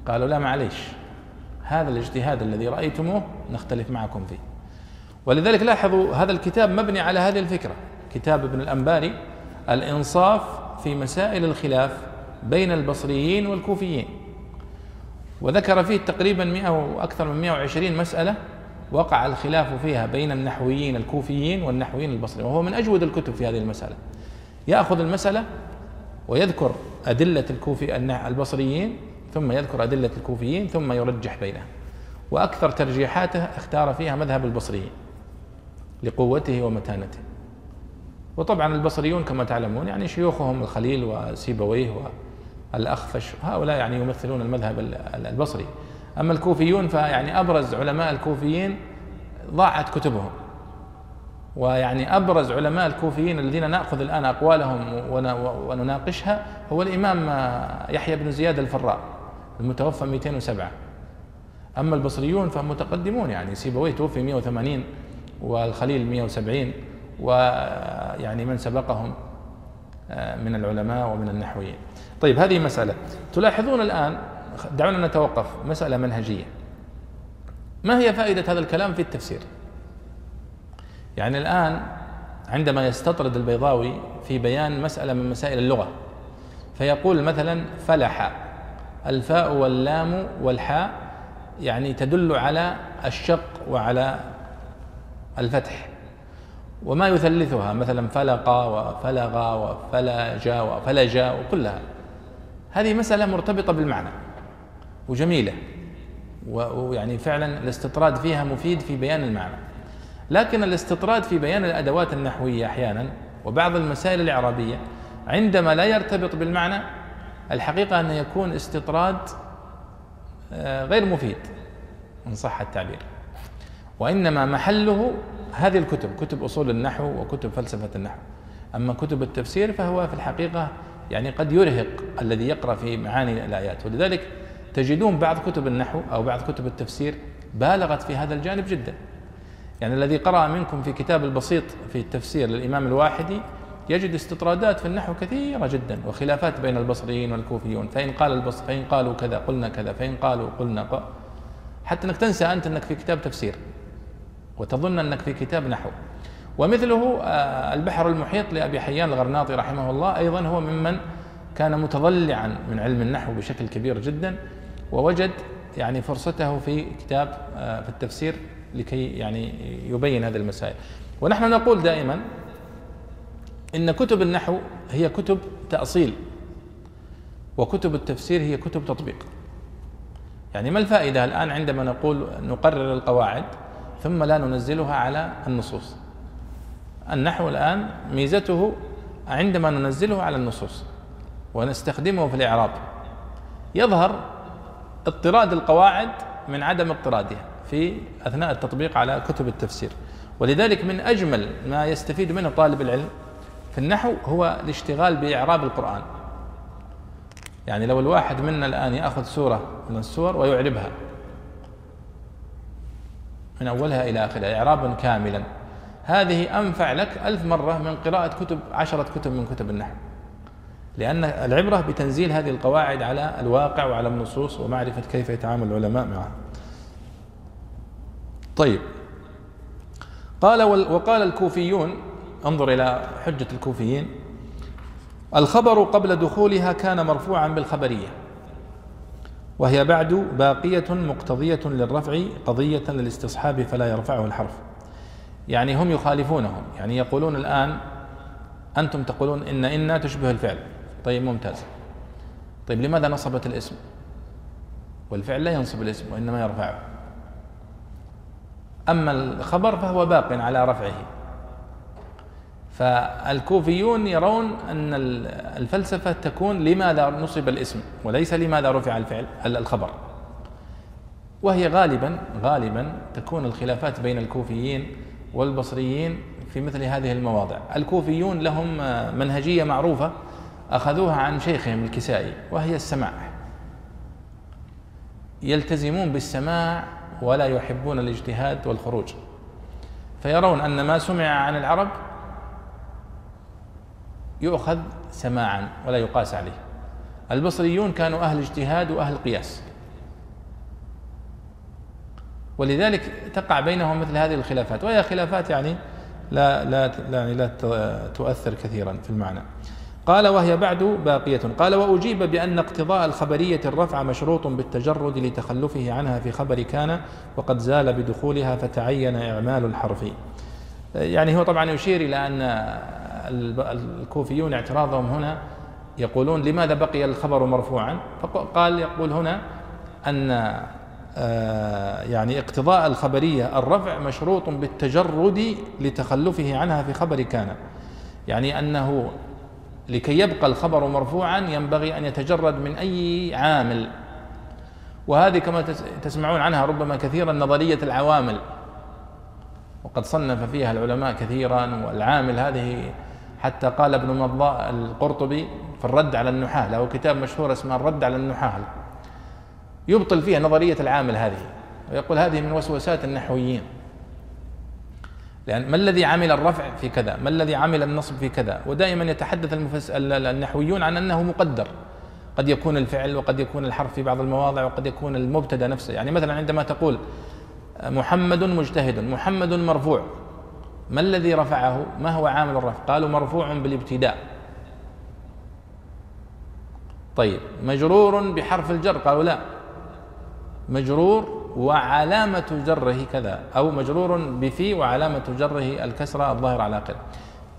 [SPEAKER 1] قالوا لا معليش هذا الاجتهاد الذي رأيتموه نختلف معكم فيه. ولذلك لاحظوا هذا الكتاب مبني على هذه الفكرة. كتاب ابن الأنباري الإنصاف في مسائل الخلاف بين البصريين والكوفيين. وذكر فيه تقريبا 100 وأكثر من 120 مسألة وقع الخلاف فيها بين النحويين الكوفيين والنحويين البصريين وهو من أجود الكتب في هذه المسألة. يأخذ المسألة ويذكر أدلة الكوفي البصريين ثم يذكر أدلة الكوفيين ثم يرجح بينها وأكثر ترجيحاته اختار فيها مذهب البصريين لقوته ومتانته. وطبعا البصريون كما تعلمون يعني شيوخهم الخليل وسيبويه والأخفش هؤلاء يعني يمثلون المذهب البصري. أما الكوفيون فيعني أبرز علماء الكوفيين ضاعت كتبهم. ويعني أبرز علماء الكوفيين الذين نأخذ الآن أقوالهم ونناقشها هو الإمام يحيى بن زياد الفراء المتوفى 207 أما البصريون فهم متقدمون يعني سيبويه توفي 180 والخليل 170 ويعني من سبقهم آه، من العلماء ومن النحويين. طيب هذه مسألة. تلاحظون الآن دعونا نتوقف مسألة منهجية. ما هي فائدة هذا الكلام في التفسير؟ يعني الآن عندما يستطرد البيضاوي في بيان مسألة من مسائل اللغة فيقول مثلا فلح الفاء واللام والحاء يعني تدل على الشق وعلى الفتح. وما يثلثها؟ مثلا فلق وفلغ وفلج وفلج وكلها. هذه مسألة مرتبطة بالمعنى وجميلة ويعني فعلا الاستطراد فيها مفيد في بيان المعنى. لكن الاستطراد في بيان الأدوات النحوية أحيانا وبعض المسائل الإعرابية عندما لا يرتبط بالمعنى الحقيقة أن يكون استطراد آه، غير مفيد إن صح التعبير. وإنما محله هذه الكتب كتب أصول النحو وكتب فلسفة النحو. أما كتب التفسير فهو في الحقيقة يعني قد يرهق الذي يقرأ في معاني الآيات. ولذلك تجدون بعض كتب النحو أو بعض كتب التفسير بالغت في هذا الجانب جدا. يعني الذي قرأ منكم في كتاب البسيط في التفسير للإمام الواحدي يجد استطرادات في النحو كثيرة جدا وخلافات بين البصريين والكوفيون. فإن قال البصر فإن قالوا كذا قلنا كذا. فإن قالوا قلنا قل حتى أنك تنسى أنت أنك في كتاب تفسير وتظن أنك في كتاب نحو. ومثله آه، البحر المحيط لأبي حيان الغرناطي رحمه الله أيضا هو ممن كان متضلعا من علم النحو بشكل كبير جدا ووجد يعني فرصته في كتاب آه، في التفسير لكي يعني يبين هذه المسائل. ونحن نقول دائما إن كتب النحو هي كتب تأصيل وكتب التفسير هي كتب تطبيق. يعني ما الفائدة الآن عندما نقول نقرر القواعد ثم لا ننزلها على النصوص؟ النحو الآن ميزته عندما ننزله على النصوص ونستخدمه في الإعراب. يظهر اضطراد القواعد من عدم اضطرادها في أثناء التطبيق على كتب التفسير. ولذلك من أجمل ما يستفيد منه طالب العلم في النحو هو الاشتغال بإعراب القرآن. يعني لو الواحد منا الآن يأخذ سورة من السور ويعربها من أولها إلى آخرها اعرابا كاملا. هذه أنفع لك ألف مرة من قراءة كتب عشرة كتب من كتب النحو. لأن العبرة بتنزيل هذه القواعد على الواقع وعلى النصوص ومعرفة كيف يتعامل العلماء معها. طيب. قال وقال الكوفيون انظر إلى حجة الكوفيين. الخبر قبل دخولها كان مرفوعا بالخبرية. وهي بعد باقية مقتضية للرفع قضية للاستصحاب فلا يرفعه الحرف. يعني هم يخالفونهم يعني يقولون الآن أنتم تقولون إن إن تشبه الفعل. طيب ممتاز. طيب لماذا نصبت الاسم؟ والفعل لا ينصب الاسم وإنما يرفعه. أما الخبر فهو باق على رفعه. فالكوفيون يرون أن الفلسفة تكون لماذا نصب الاسم وليس لماذا رفع الفعل الخبر. وهي غالبا غالبا تكون الخلافات بين الكوفيين والبصريين في مثل هذه المواضع. الكوفيون لهم منهجية معروفة أخذوها عن شيخهم الكسائي وهي السماع. يلتزمون بالسماع ولا يحبون الاجتهاد والخروج. فيرون أن ما سمع عن العرب يؤخذ سماعا ولا يقاس عليه. البصريون كانوا أهل اجتهاد وأهل قياس. ولذلك تقع بينهم مثل هذه الخلافات. وهي خلافات يعني لا لا يعني لا تؤثر كثيرا في المعنى. قال وهي بعد باقية. قال وأجيب بأن اقتضاء الخبرية الرفع مشروط بالتجرد لتخلفه عنها في خبر كان وقد زال بدخولها فتعين إعمال الحرف. يعني هو طبعا يشير إلى أن الكوفيون اعتراضهم هنا يقولون لماذا بقي الخبر مرفوعا؟ فقال يقول هنا أن يعني اقتضاء الخبرية. الرفع مشروط بالتجرد لتخلفه عنها في خبر كان. يعني أنه لكي يبقى الخبر مرفوعا ينبغي أن يتجرد من أي عامل. وهذه كما تسمعون عنها ربما كثيرا نظرية العوامل. وقد صنف فيها العلماء كثيرا والعامل هذه حتى قال ابن مضاء القرطبي في الرد على النحاة. له كتاب مشهور اسمه الرد على النحاة. يبطل فيها نظرية العامل هذه ويقول هذه من وسوسات النحويين. لأن ما الذي عمل الرفع في كذا؟ ما الذي عمل النصب في كذا؟ ودائما يتحدث المفس... النحويون عن أنه مقدر. قد يكون الفعل وقد يكون الحرف في بعض المواضع وقد يكون المبتدأ نفسه. يعني مثلا عندما تقول محمد مجتهد محمد مرفوع ما الذي رفعه؟ ما هو عامل الرفع؟ قالوا مرفوع بالابتداء. طيب مجرور بحرف الجر؟ قالوا لا. مجرور وعلامة جره كذا أو مجرور بفي وعلامة جره الكسرة الظاهر على آخره.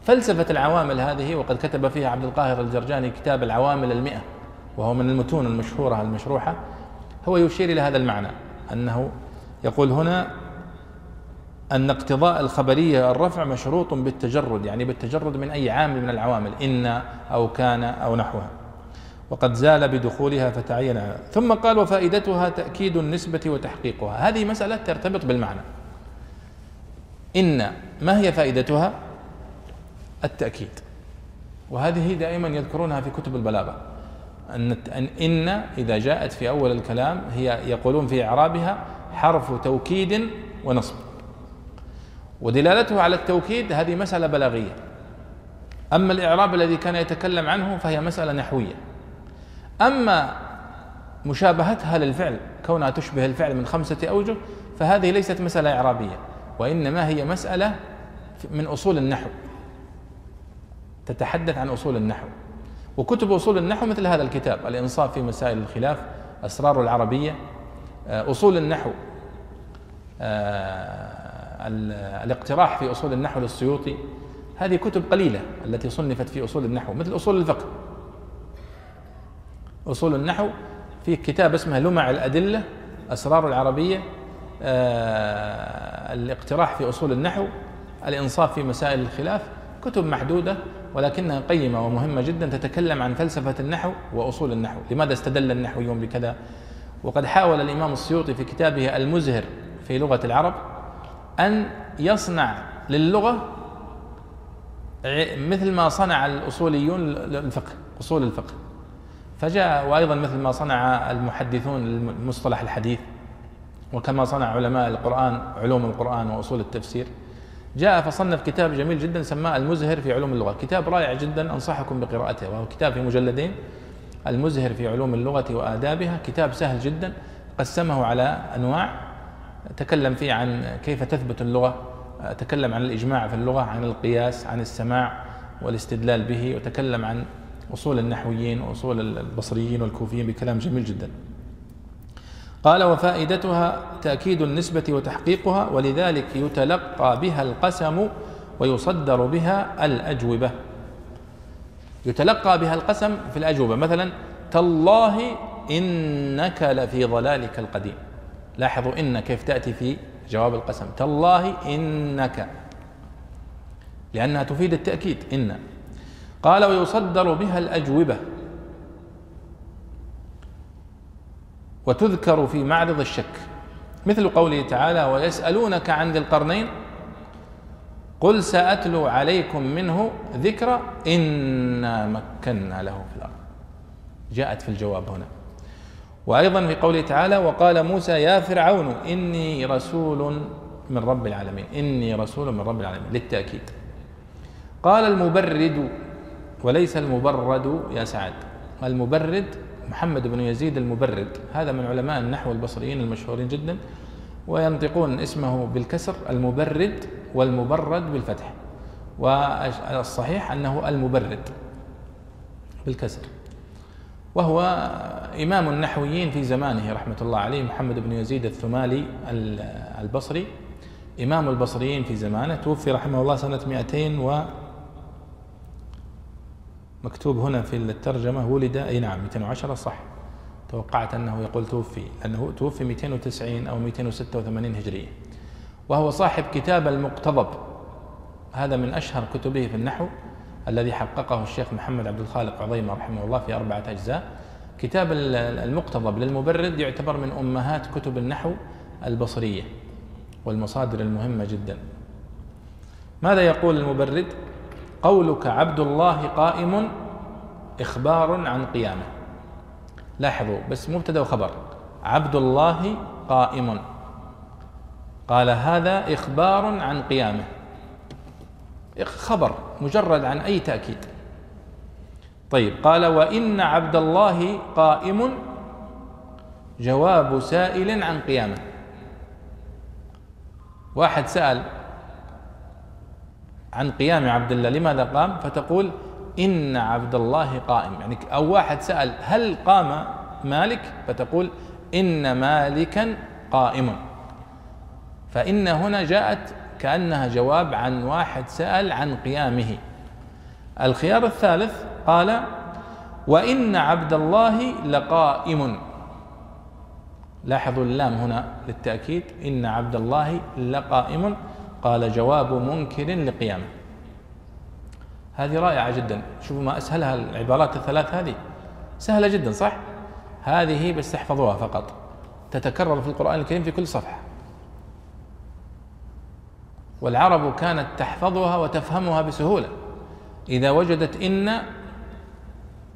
[SPEAKER 1] فلسفة العوامل هذه وقد كتب فيها عبد القاهر الجرجاني كتاب العوامل المئة وهو من المتون المشهورة المشروحة هو يشير إلى هذا المعنى أنه يقول هنا أن اقتضاء الخبرية الرفع مشروط بالتجرد يعني بالتجرد من أي عامل من العوامل إن أو كان أو نحوها. وقد زال بدخولها فتعين ثم قال وفائدتها تأكيد النسبة وتحقيقها. هذه مسألة ترتبط بالمعنى. إن ما هي فائدتها؟ التأكيد. وهذه دائما يذكرونها في كتب البلاغة. أن إن إذا جاءت في أول الكلام هي يقولون في إعرابها حرف توكيد ونصب. ودلالته على التوكيد هذه مسألة بلاغية. أما الإعراب الذي كان يتكلم عنه فهي مسألة نحوية. أما مشابهتها للفعل كونها تشبه الفعل من خمسة أوجه فهذه ليست مسألة إعرابية وإنما هي مسألة من أصول النحو. تتحدث عن أصول النحو. وكتب أصول النحو مثل هذا الكتاب الإنصاف في مسائل الخلاف أسرار العربية آه، أصول النحو آه، الاقتراح في أصول النحو للسيوطي. هذه كتب قليلة التي صنفت في أصول النحو مثل أصول الفقه. أصول النحو في كتاب اسمه لمع الأدلة أسرار العربية آه، الاقتراح في أصول النحو الإنصاف في مسائل الخلاف كتب محدودة ولكنها قيمة ومهمة جدا تتكلم عن فلسفة النحو وأصول النحو. لماذا استدل النحويون بكذا؟ وقد حاول الإمام السيوطي في كتابه المزهر في لغة العرب أن يصنع للغة مثل ما صنع الأصوليون الفقه أصول الفقه. فجاء وأيضا مثل ما صنع المحدثون المصطلح الحديث وكما صنع علماء القرآن علوم القرآن وأصول التفسير جاء فصنف كتاب جميل جدا سماه المزهر في علوم اللغة. كتاب رائع جدا أنصحكم بقراءته وهو كتاب في مجلدين المزهر في علوم اللغة وآدابها. كتاب سهل جدا قسمه على أنواع تكلم فيه عن كيف تثبت اللغة تكلم عن الإجماع في اللغة عن القياس عن السماع والاستدلال به وتكلم عن أصول النحويين وأصول البصريين والكوفيين بكلام جميل جدا. قال وفائدتها تأكيد النسبة وتحقيقها ولذلك يتلقى بها القسم ويصدر بها الأجوبة. يتلقى بها القسم في الأجوبة مثلا تالله إنك لفي ضلالك القديم. لاحظوا إن كيف تأتي في جواب القسم تالله إنك. لأنها تفيد التأكيد إن. قال ويصدر بها الأجوبة. وتذكر في معرض الشك. مثل قوله تعالى ويسألونك عن ذي القرنين. قل سأتلو عليكم منه ذكرى إنا مكنا له في الأرض. جاءت في الجواب هنا. وأيضا في قوله تعالى وقال موسى يا فرعون إني رسول من رب العالمين. إني رسول من رب العالمين. للتأكيد. قال المبرد وليس المبرد يا سعد. المبرد محمد بن يزيد المبرد. هذا من علماء النحو البصريين المشهورين جدا وينطقون اسمه بالكسر المبرد والمبرد بالفتح. والصحيح أنه المبرد بالكسر. وهو إمام النحويين في زمانه رحمة الله عليه محمد بن يزيد الثمالي البصري. إمام البصريين في زمانه توفي رحمه الله سنة 200 و مكتوب هنا في الترجمة ولد أي نعم 210 صح. توقعت أنه يقول توفي لأنه توفي 290 أو 286 هجرية. وهو صاحب كتاب المقتضب. هذا من أشهر كتبه في النحو الذي حققه الشيخ محمد عبد الخالق عظيمة رحمه الله في أربعة أجزاء. كتاب المقتضب للمبرد يعتبر من أمهات كتب النحو البصرية والمصادر المهمة جدا. ماذا يقول المبرد؟ قولك عبد الله قائم إخبار عن قيامه. لاحظوا بس مبتدأ وخبر عبد الله قائم. قال هذا إخبار عن قيامه. خبر مجرد عن أي تأكيد. طيب قال وإن عبد الله قائم. جواب سائل عن قيامه. واحد سأل عن قيام عبد الله. لماذا قام؟ فتقول إن عبد الله قائم. يعني أو واحد سأل هل قام مالك؟ فتقول إن مالكا قائم. فإن هنا جاءت كأنها جواب عن واحد سأل عن قيامه. الخيار الثالث قال وإن عبد الله لقائم. لاحظوا اللام هنا للتأكيد. إن عبد الله لقائم. قال جواب منكر لقيامة. هذه رائعة جدا. شوفوا ما أسهلها العبارات الثلاث هذه. سهلة جدا صح؟ هذه بس تحفظوها فقط. تتكرر في القرآن الكريم في كل صفحة. والعرب كانت تحفظها وتفهمها بسهولة. إذا وجدت إن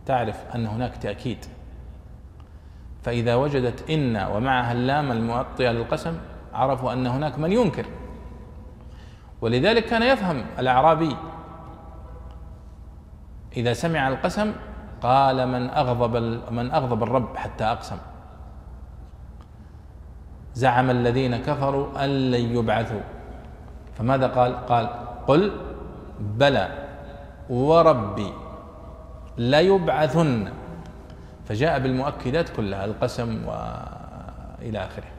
[SPEAKER 1] تعرف أن هناك تأكيد. فإذا وجدت إن ومعها اللام المؤطية للقسم عرفوا أن هناك من ينكر. ولذلك كان يفهم الأعرابي إذا سمع القسم قال من أغضب من أغضب الرب حتى أقسم. زعم الذين كفروا أن لن يبعثوا. فماذا قال؟ قال قل بلى وربي ليبعثن. فجاء بالمؤكدات كلها القسم والى آخره.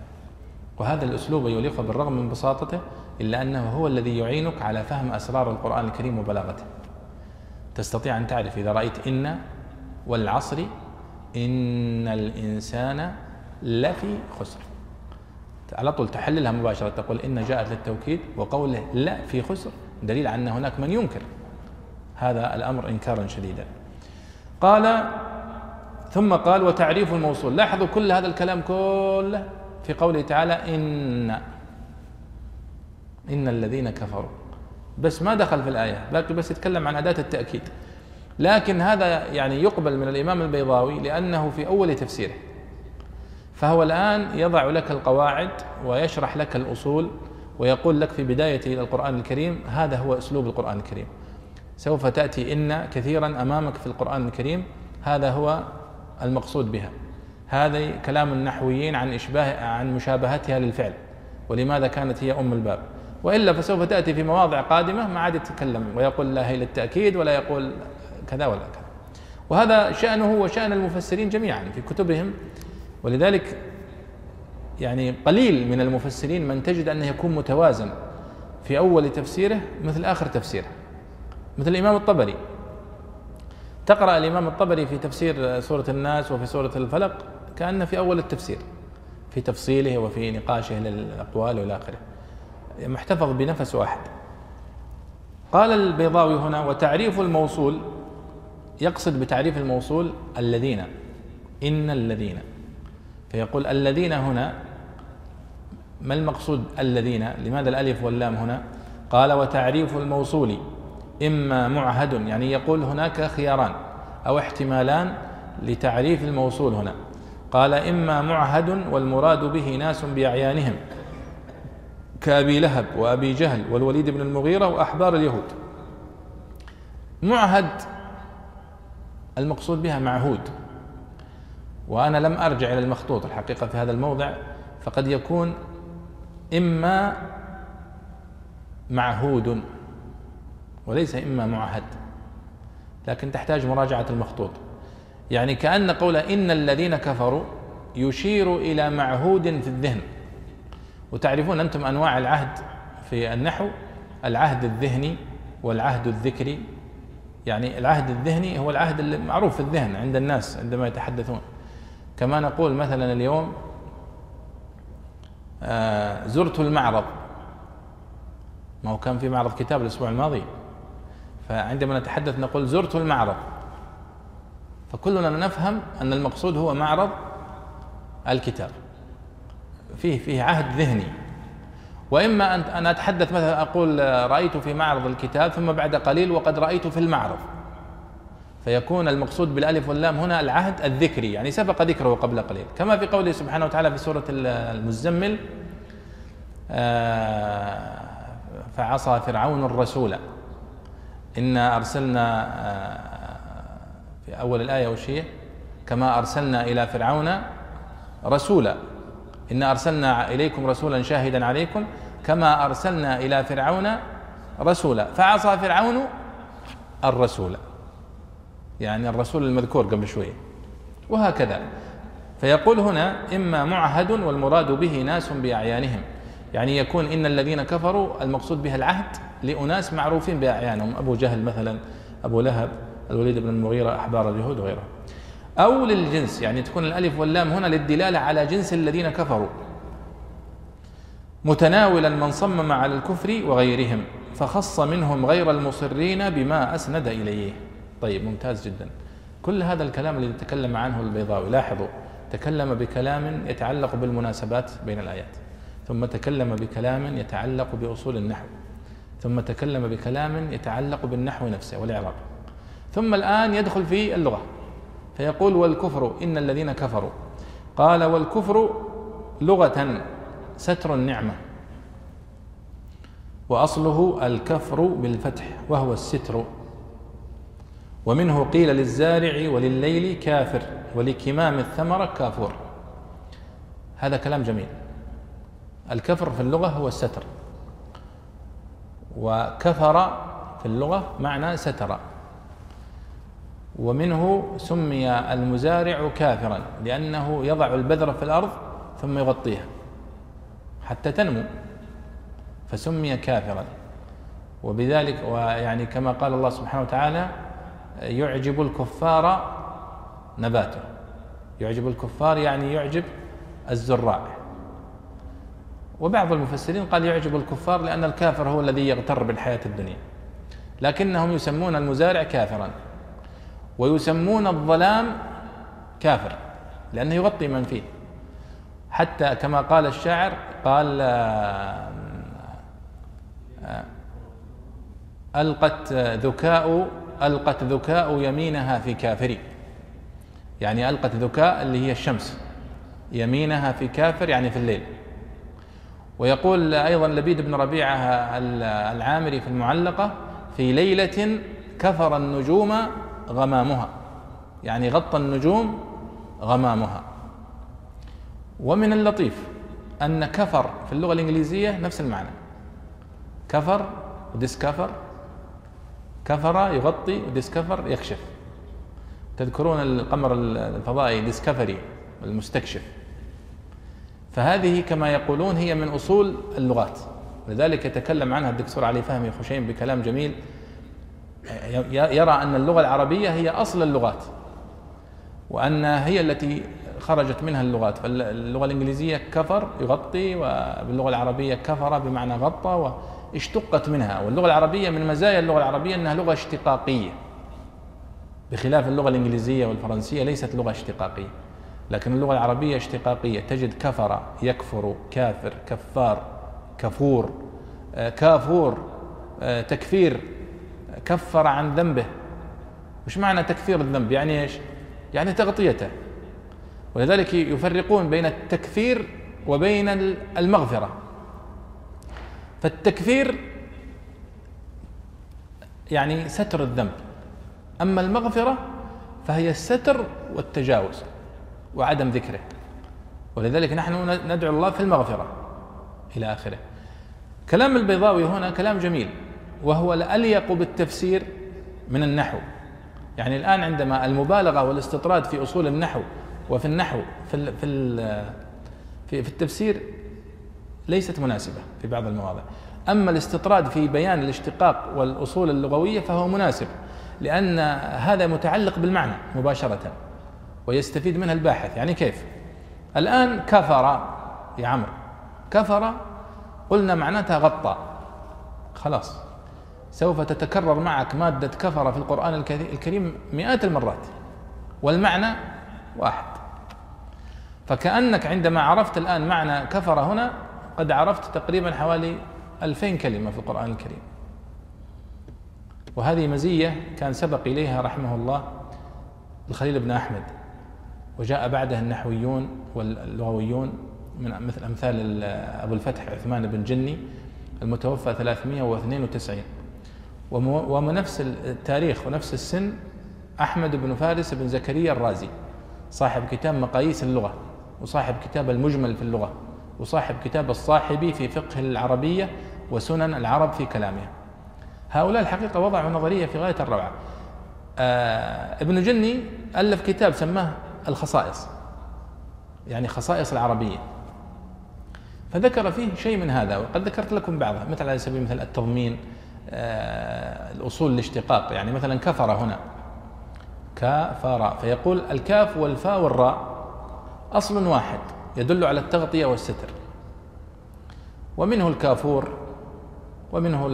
[SPEAKER 1] وهذا الأسلوب يليق بالرغم من بساطته إلا أنه هو الذي يعينك على فهم أسرار القرآن الكريم وبلاغته. تستطيع أن تعرف إذا رأيت إن والعصر إن الإنسان لفي خسر. على طول تحللها مباشرة تقول إن جاءت للتوكيد وقوله لا في خسر دليل على أن هناك من ينكر. هذا الأمر إنكارا شديدا. قال ثم قال وتعريف الموصول. لاحظوا كل هذا الكلام كله في قوله تعالى إن إن الذين كفروا. بس ما دخل في الآية باقي بس يتكلم عن أداة التأكيد. لكن هذا يعني يقبل من الإمام البيضاوي لأنه في أول تفسيره. فهو الآن يضع لك القواعد ويشرح لك الأصول ويقول لك في بداية القرآن الكريم هذا هو أسلوب القرآن الكريم. سوف تأتي إن كثيرا أمامك في القرآن الكريم هذا هو المقصود بها. هذا كلام النحويين عن إشباه عن مشابهتها للفعل. ولماذا كانت هي أم الباب؟ وإلا فسوف تأتي في مواضع قادمة ما عاد يتكلم ويقول لا هي للتأكيد ولا يقول كذا ولا كذا. وهذا شأنه وشأن المفسرين جميعا في كتبهم ولذلك يعني قليل من المفسرين من تجد أنه يكون متوازن في أول تفسيره مثل آخر تفسيره مثل الإمام الطبري. تقرأ الإمام الطبري في تفسير سورة الناس وفي سورة الفلق كأن في أول التفسير في تفصيله وفي نقاشه للأقوال وإلى آخره محتفظ بنفس واحد. قال البيضاوي هنا وتعريف الموصول يقصد بتعريف الموصول الذين إن الذين. فيقول الذين هنا ما المقصود الذين؟ لماذا الألف واللام هنا؟ قال وتعريف الموصول إما معهد يعني يقول هناك خياران أو احتمالان لتعريف الموصول هنا. قال إما معهد والمراد به ناس بأعيانهم. كأبي لهب وأبي جهل والوليد بن المغيرة وأحبار اليهود. معهد المقصود بها معهود. وأنا لم أرجع إلى المخطوط الحقيقة في هذا الموضع فقد يكون إما معهود وليس إما معهد لكن تحتاج مراجعة المخطوط. يعني كأن قول إن الذين كفروا يشير إلى معهود في الذهن. وتعرفون أنتم أنواع العهد في النحو العهد الذهني والعهد الذكري. يعني العهد الذهني هو العهد المعروف في الذهن عند الناس عندما يتحدثون. كما نقول مثلا اليوم آه زرت المعرض. ما هو كان في معرض كتاب الأسبوع الماضي. فعندما نتحدث نقول زرت المعرض. فكلنا نفهم أن المقصود هو معرض الكتاب. فيه فيه عهد ذهني. وإما أن أتحدث مثلا أقول رأيت في معرض الكتاب ثم بعد قليل وقد رأيت في المعرض. فيكون المقصود بالألف واللام هنا العهد الذكري يعني سبق ذكره قبل قليل. كما في قوله سبحانه وتعالى في سورة المزمل آه، فعصى فرعون الرسول. إنا أرسلنا آه، في أول الآية وش هي؟ كما أرسلنا إلى فرعون رسولا. إنا أرسلنا إليكم رسولا شاهدا عليكم كما أرسلنا إلى فرعون رسولا. فعصى فرعون الرسول يعني الرسول المذكور قبل شوية وهكذا. فيقول هنا إما معهد والمراد به ناس بأعيانهم يعني يكون إن الذين كفروا المقصود بها العهد لأناس معروفين بأعيانهم أبو جهل مثلا أبو لهب الوليد بن المغيرة أحبار اليهود وغيره أو للجنس يعني تكون الألف واللام هنا للدلالة على جنس الذين كفروا. متناولا من صمم على الكفر وغيرهم فخص منهم غير المصرين بما أسند إليه. طيب ممتاز جدا. كل هذا الكلام الذي تكلم عنه البيضاوي لاحظوا تكلم بكلام يتعلق بالمناسبات بين الآيات ثم تكلم بكلام يتعلق بأصول النحو ثم تكلم بكلام يتعلق بالنحو نفسه والإعراب ثم الآن يدخل في اللغة. فيقول والكفر إن الذين كفروا. قال والكفر لغة ستر النعمة. وأصله الكفر بالفتح وهو الستر. ومنه قيل للزارع ولليل كافر ولكمام الثمرة كافور. هذا كلام جميل. الكفر في اللغة هو الستر. وكفر في اللغة معنى ستر. ومنه سمي المزارع كافرا لأنه يضع البذرة في الأرض ثم يغطيها حتى تنمو فسمي كافرا. وبذلك ويعني كما قال الله سبحانه وتعالى يعجب الكفار نباته. يعجب الكفار يعني يعجب الزراع. وبعض المفسرين قال يعجب الكفار لأن الكافر هو الذي يغتر بالحياة الدنيا لكنهم يسمون المزارع كافرا. ويسمون الظلام كافر لأنه يغطي من فيه. حتى كما قال الشاعر قال ألقت ذكاء ألقت ذكاء يمينها في كافر. يعني ألقت ذكاء اللي هي الشمس يمينها في كافر يعني في الليل. ويقول أيضا لبيد بن ربيعة العامري في المعلقة في ليلة كفر النجوم غمامها. يعني غطى النجوم غمامها. ومن اللطيف أن كفر في اللغة الإنجليزية نفس المعنى. كفر وديسكفر كفر يغطي وديسكفر يكشف. تذكرون القمر الفضائي ديسكفري المستكشف. فهذه كما يقولون هي من أصول اللغات. لذلك يتكلم عنها الدكتور علي فهمي خشيم بكلام جميل يرى أن اللغة العربية هي أصل اللغات وأن هي التي خرجت منها اللغات. فاللغة الإنجليزية كفر يغطي وباللغة العربية كفر بمعنى غطى واشتقت منها. واللغة العربية من مزايا اللغة العربية أنها لغة اشتقاقية بخلاف اللغة الإنجليزية والفرنسية ليست لغة اشتقاقية. لكن اللغة العربية اشتقاقية. تجد كفر يكفر كافر كفار كفور آه، كافور آه، تكفير. كفر عن ذنبه. وش معنى تكفير الذنب يعني إيش؟ يعني تغطيته. ولذلك يفرقون بين التكفير وبين المغفرة. فالتكفير يعني ستر الذنب. أما المغفرة فهي الستر والتجاوز وعدم ذكره. ولذلك نحن ندعو الله في المغفرة إلى آخره. كلام البيضاوي هنا كلام جميل. وهو الأليق بالتفسير من النحو. يعني الآن عندما المبالغة والاستطراد في أصول النحو وفي النحو في في في, في التفسير ليست مناسبة في بعض المواضع. أما الاستطراد في بيان الاشتقاق والأصول اللغوية فهو مناسب لأن هذا متعلق بالمعنى مباشرة ويستفيد منها الباحث. يعني كيف؟ الآن كفر يا عمرو كفر قلنا معناتها غطى. خلاص. سوف تتكرر معك مادة كفر في القرآن الكريم مئات المرات. والمعنى واحد. فكأنك عندما عرفت الآن معنى كفر هنا قد عرفت تقريبا حوالي ألفين كلمة في القرآن الكريم. وهذه مزية كان سبق إليها رحمه الله الخليل بن أحمد. وجاء بعده النحويون واللغويون من مثل أمثال أبو الفتح عثمان بن جني المتوفى 392 ونفس التاريخ ونفس السن أحمد بن فارس بن زكريا الرازي صاحب كتاب مقاييس اللغة وصاحب كتاب المجمل في اللغة وصاحب كتاب الصاحبي في فقه العربية وسنن العرب في كلامها. هؤلاء الحقيقة وضعوا نظرية في غاية الروعة. آه ابن جني ألف كتاب سماه الخصائص يعني خصائص العربية. فذكر فيه شيء من هذا وقد ذكرت لكم بعضها مثل على سبيل مثل التضمين الأصول الاشتقاق يعني مثلا كفر هنا. كفر. فيقول الكاف والفاء والراء أصل واحد يدل على التغطية والستر. ومنه الكافور ومنه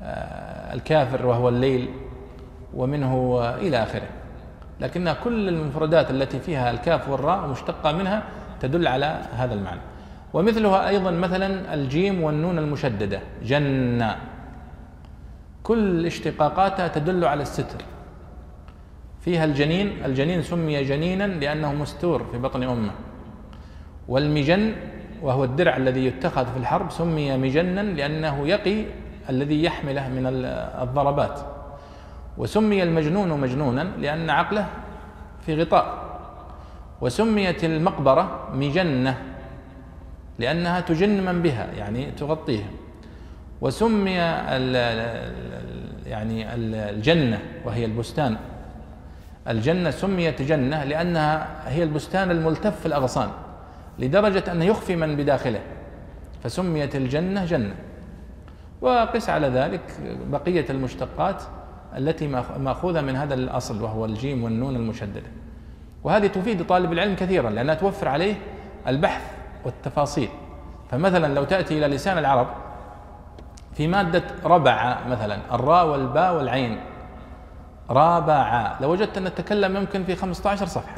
[SPEAKER 1] آه، الكافر وهو الليل ومنه إلى آخره. لكن كل المفردات التي فيها الكاف والراء مشتقة منها تدل على هذا المعنى. ومثلها أيضا مثلا الجيم والنون المشددة جنة. كل اشتقاقاتها تدل على الستر. فيها الجنين الجنين سمي جنينا لأنه مستور في بطن أمه. والمجن وهو الدرع الذي يتخذ في الحرب سمي مجنا لأنه يقي الذي يحمله من الضربات. وسمي المجنون مجنونا لأن عقله في غطاء. وسميت المقبرة مجنة. لأنها تجن من بها يعني تغطيهم وسمي ال يعني الجنة وهي البستان. الجنة سميت جنة لأنها هي البستان الملتف في الأغصان لدرجة أنه يخفي من بداخله. فسميت الجنة جنة. وقس على ذلك بقية المشتقات التي مأخوذة من هذا الأصل وهو الجيم والنون المشددة. وهذه تفيد طالب العلم كثيرا لأنها توفر عليه البحث والتفاصيل. فمثلا لو تأتي إلى لسان العرب في مادة ربع مثلا الراء والباء والعين. رابع. لوجدت أن نتكلم يمكن في 15 صفحة.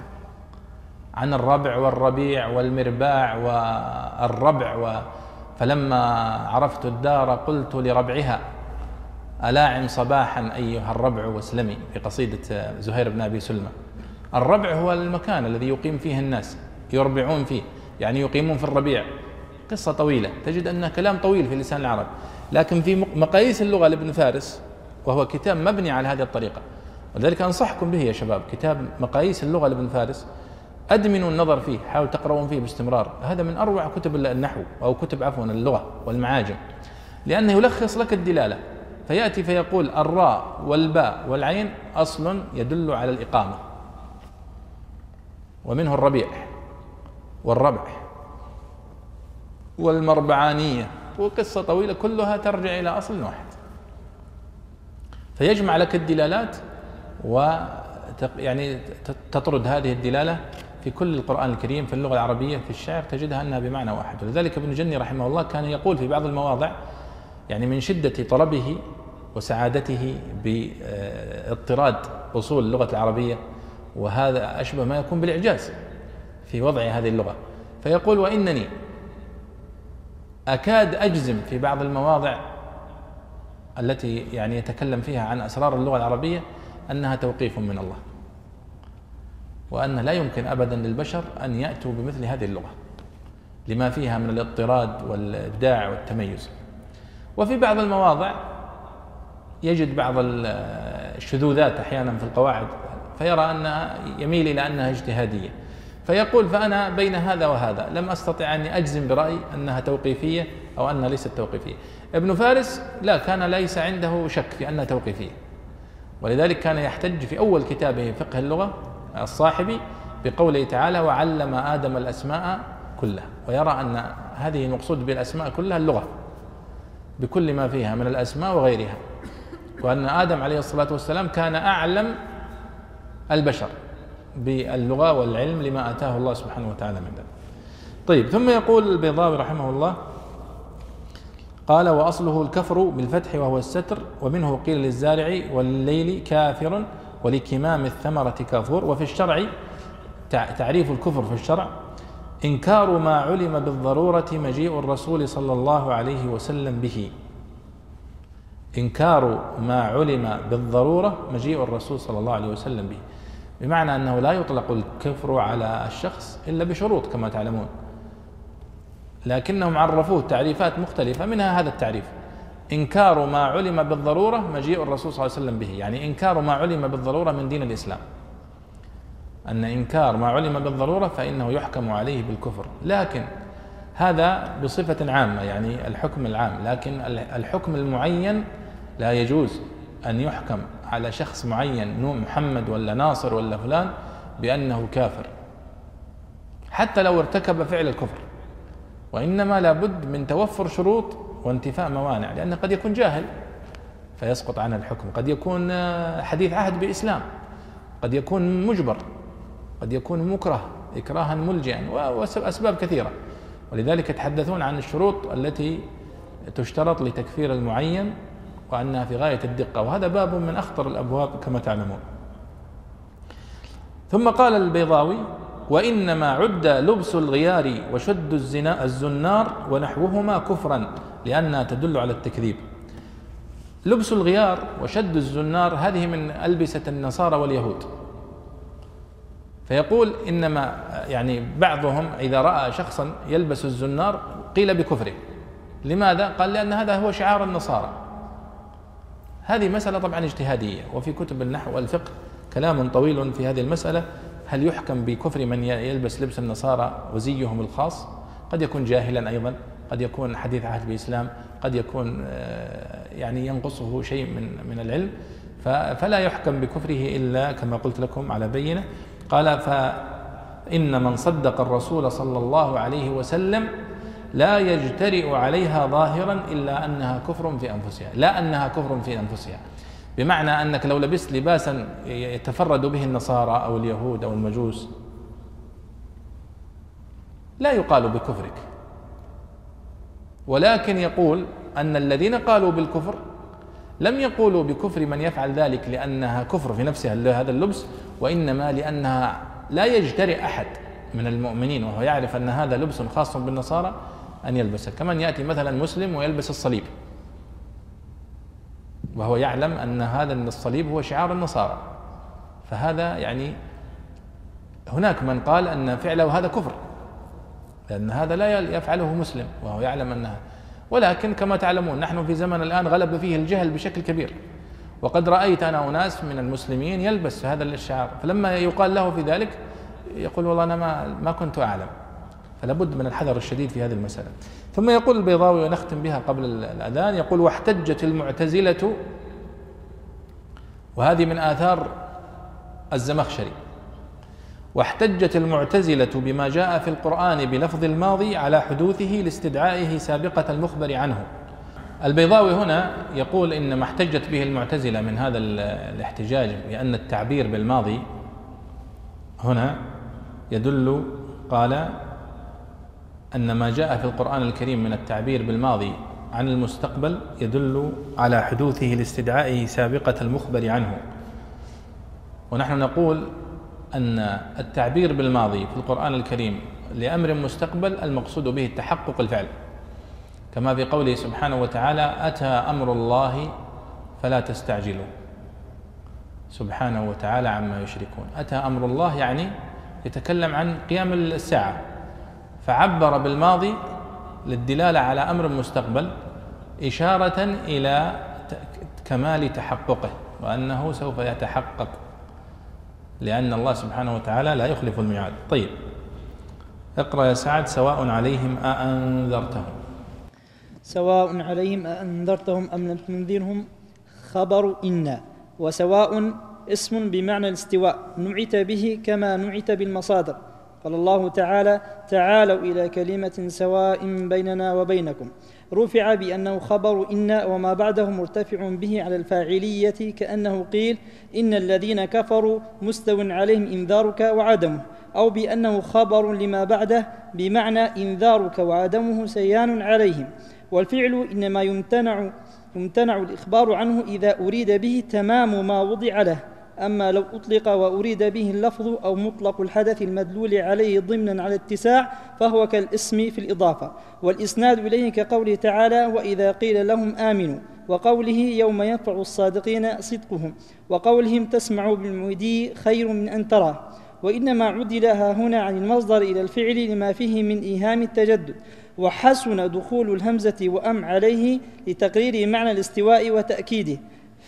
[SPEAKER 1] عن الربع والربيع والمرباع والربع و فلما عرفت الدار قلت لربعها ألاعم صباحا أيها الربع واسلمي؟ في قصيدة زهير بن أبي سلمى الربع هو المكان الذي يقيم فيه الناس يربعون فيه. يعني يقيمون في الربيع. قصة طويلة. تجد أنه كلام طويل في لسان العرب. لكن في مقاييس اللغة لابن فارس وهو كتاب مبني على هذه الطريقة. ولذلك أنصحكم به يا شباب. كتاب مقاييس اللغة لابن فارس. أدمنوا النظر فيه حاولوا تقرؤون فيه باستمرار. هذا من أروع كتب النحو أو كتب عفوا اللغة والمعاجم. لأنه يلخص لك الدلالة. فيأتي فيقول الراء والباء والعين أصل يدل على الإقامة. ومنه الربيع. والربع والمربعانية وقصة طويلة كلها ترجع إلى أصل واحد. فيجمع لك الدلالات و يعني تطرد هذه الدلالة في كل القرآن الكريم في اللغة العربية في الشعر تجدها أنها بمعنى واحد. ولذلك ابن جني رحمه الله كان يقول في بعض المواضع يعني من شدة طلبه وسعادته باضطراد أصول اللغة العربية وهذا أشبه ما يكون بالإعجاز. في وضع هذه اللغة. فيقول وإنني أكاد أجزم في بعض المواضع التي يعني يتكلم فيها عن أسرار اللغة العربية أنها توقيف من الله وأن لا يمكن أبدا للبشر أن يأتوا بمثل هذه اللغة لما فيها من الاضطراد والإبداع والتميز. وفي بعض المواضع يجد بعض الشذوذات أحيانا في القواعد فيرى أنها يميل إلى أنها اجتهادية. فيقول فأنا بين هذا وهذا لم أستطع أني أجزم برأي أنها توقيفية أو أنها ليست توقيفية. ابن فارس لا كان ليس عنده شك في أنها توقيفية. ولذلك كان يحتج في أول كتابه فقه اللغة الصاحبي بقوله تعالى وعلم آدم الأسماء كلها ويرى أن هذه المقصود بالأسماء كلها اللغة بكل ما فيها من الأسماء وغيرها. وأن آدم عليه الصلاة والسلام كان أعلم البشر. باللغة والعلم لما آتاه الله سبحانه وتعالى من ذلك. طيب ثم يقول البيضاوي رحمه الله قال وأصله الكفر بالفتح وهو الستر ومنه قيل للزارع والليل كافر ولكمام الثمرة كافور وفي الشرع تعريف الكفر في الشرع إنكار ما علم بالضرورة مجيء الرسول صلى الله عليه وسلم به. إنكار ما علم بالضرورة مجيء الرسول صلى الله عليه وسلم به. بمعنى أنه لا يطلق الكفر على الشخص إلا بشروط كما تعلمون. لكنهم عرفوه تعريفات مختلفة منها هذا التعريف. إنكار ما علم بالضرورة مجيء الرسول صلى الله عليه وسلم به يعني إنكار ما علم بالضرورة من دين الإسلام. أن إنكار ما علم بالضرورة فإنه يحكم عليه بالكفر. لكن هذا بصفة عامة يعني الحكم العام. لكن الحكم المعين لا يجوز أن يحكم. على شخص معين نوع محمد ولا ناصر ولا فلان بأنه كافر. حتى لو ارتكب فعل الكفر. وإنما لابد من توفر شروط وانتفاء موانع لأنه قد يكون جاهل فيسقط عنه الحكم. قد يكون حديث عهد بإسلام. قد يكون مجبر. قد يكون مكره إكراها ملجئا وأسباب كثيرة. ولذلك يتحدثون عن الشروط التي تشترط لتكفير المعين وأنها في غاية الدقة وهذا باب من أخطر الأبواب كما تعلمون. ثم قال البيضاوي وإنما عد لبس الغيار وشد الزنا الزنار ونحوهما كفرا لأنها تدل على التكذيب. لبس الغيار وشد الزنار هذه من ألبسة النصارى واليهود. فيقول إنما يعني بعضهم إذا رأى شخصا يلبس الزنار قيل بكفره. لماذا؟ قال لأن هذا هو شعار النصارى. هذه مسألة طبعا اجتهادية وفي كتب النحو والفقه كلام طويل في هذه المسألة. هل يحكم بكفر من يلبس لبس النصارى وزيهم الخاص؟ قد يكون جاهلا أيضا قد يكون حديث عهد بالإسلام قد يكون آه، يعني ينقصه شيء من من العلم. فلا يحكم بكفره إلا كما قلت لكم على بينة. قال فإن من صدق الرسول صلى الله عليه وسلم لا يجترئ عليها ظاهرا إلا أنها كفر في أنفسها. لا أنها كفر في أنفسها. بمعنى أنك لو لبست لباسا يتفرد به النصارى أو اليهود أو المجوس لا يقال بكفرك. ولكن يقول أن الذين قالوا بالكفر لم يقولوا بكفر من يفعل ذلك لأنها كفر في نفسها هذا اللبس وإنما لأنها لا يجترئ أحد من المؤمنين وهو يعرف أن هذا لبس خاص بالنصارى أن يلبسه. كمن يأتي مثلا مسلم ويلبس الصليب. وهو يعلم أن هذا الصليب هو شعار النصارى. فهذا يعني هناك من قال أن فعله هذا كفر لأن هذا لا يفعله مسلم وهو يعلم أنها. ولكن كما تعلمون نحن في زمن الآن غلب فيه الجهل بشكل كبير. وقد رأيت أنا أناس من المسلمين يلبس هذا الشعار. فلما يقال له في ذلك يقول والله أنا ما, ما كنت أعلم. فلا بد من الحذر الشديد في هذه المسألة. ثم يقول البيضاوي ونختم بها قبل الأذان يقول واحتجت المعتزلة وهذه من آثار الزمخشري. واحتجت المعتزلة بما جاء في القرآن بلفظ الماضي على حدوثه لاستدعائه سابقة المخبر عنه. البيضاوي هنا يقول إن ما احتجت به المعتزلة من هذا الاحتجاج بأن التعبير بالماضي هنا يدل قال أن ما جاء في القرآن الكريم من التعبير بالماضي عن المستقبل يدل على حدوثه لاستدعائه سابقة المخبر عنه. ونحن نقول أن التعبير بالماضي في القرآن الكريم لأمر مستقبل المقصود به التحقق الفعل. كما في قوله سبحانه وتعالى أتى أمر الله فلا تستعجلوا. سبحانه وتعالى عما يشركون. أتى أمر الله يعني يتكلم عن قيام الساعة. فعبر بالماضي للدلالة على أمر مستقبل إشارة إلى كمال تحققه وأنه سوف يتحقق لأن الله سبحانه وتعالى لا يخلف الميعاد. طيب اقرأ يا سعد سواء عليهم أأنذرتهم؟
[SPEAKER 2] سواء عليهم أأنذرتهم أم لم تنذرهم؟ خبر إنا وسواء اسم بمعنى الاستواء نعت به كما نعت بالمصادر. قال الله تعالى تعالوا إلى كلمة سواء بيننا وبينكم. رفع بأنه خبر إن وما بعده مرتفع به على الفاعلية كأنه قيل إن الذين كفروا مستو عليهم إنذارك وعدمه أو بأنه خبر لما بعده بمعنى إنذارك وعدمه سيان عليهم. والفعل إنما يمتنع يمتنع الإخبار عنه إذا أريد به تمام ما وضع له. أما لو أطلق وأريد به اللفظ أو مطلق الحدث المدلول عليه ضمنا على اتساع فهو كالاسم في الإضافة والإسناد إليه كقوله تعالى وإذا قيل لهم آمنوا وقوله يوم ينفع الصادقين صدقهم وقولهم تسمعوا بالمودي خير من أن تراه وإنما عدلها هنا عن المصدر إلى الفعل لما فيه من إيهام التجدد وحسن دخول الهمزة وأم عليه لتقرير معنى الاستواء وتأكيده.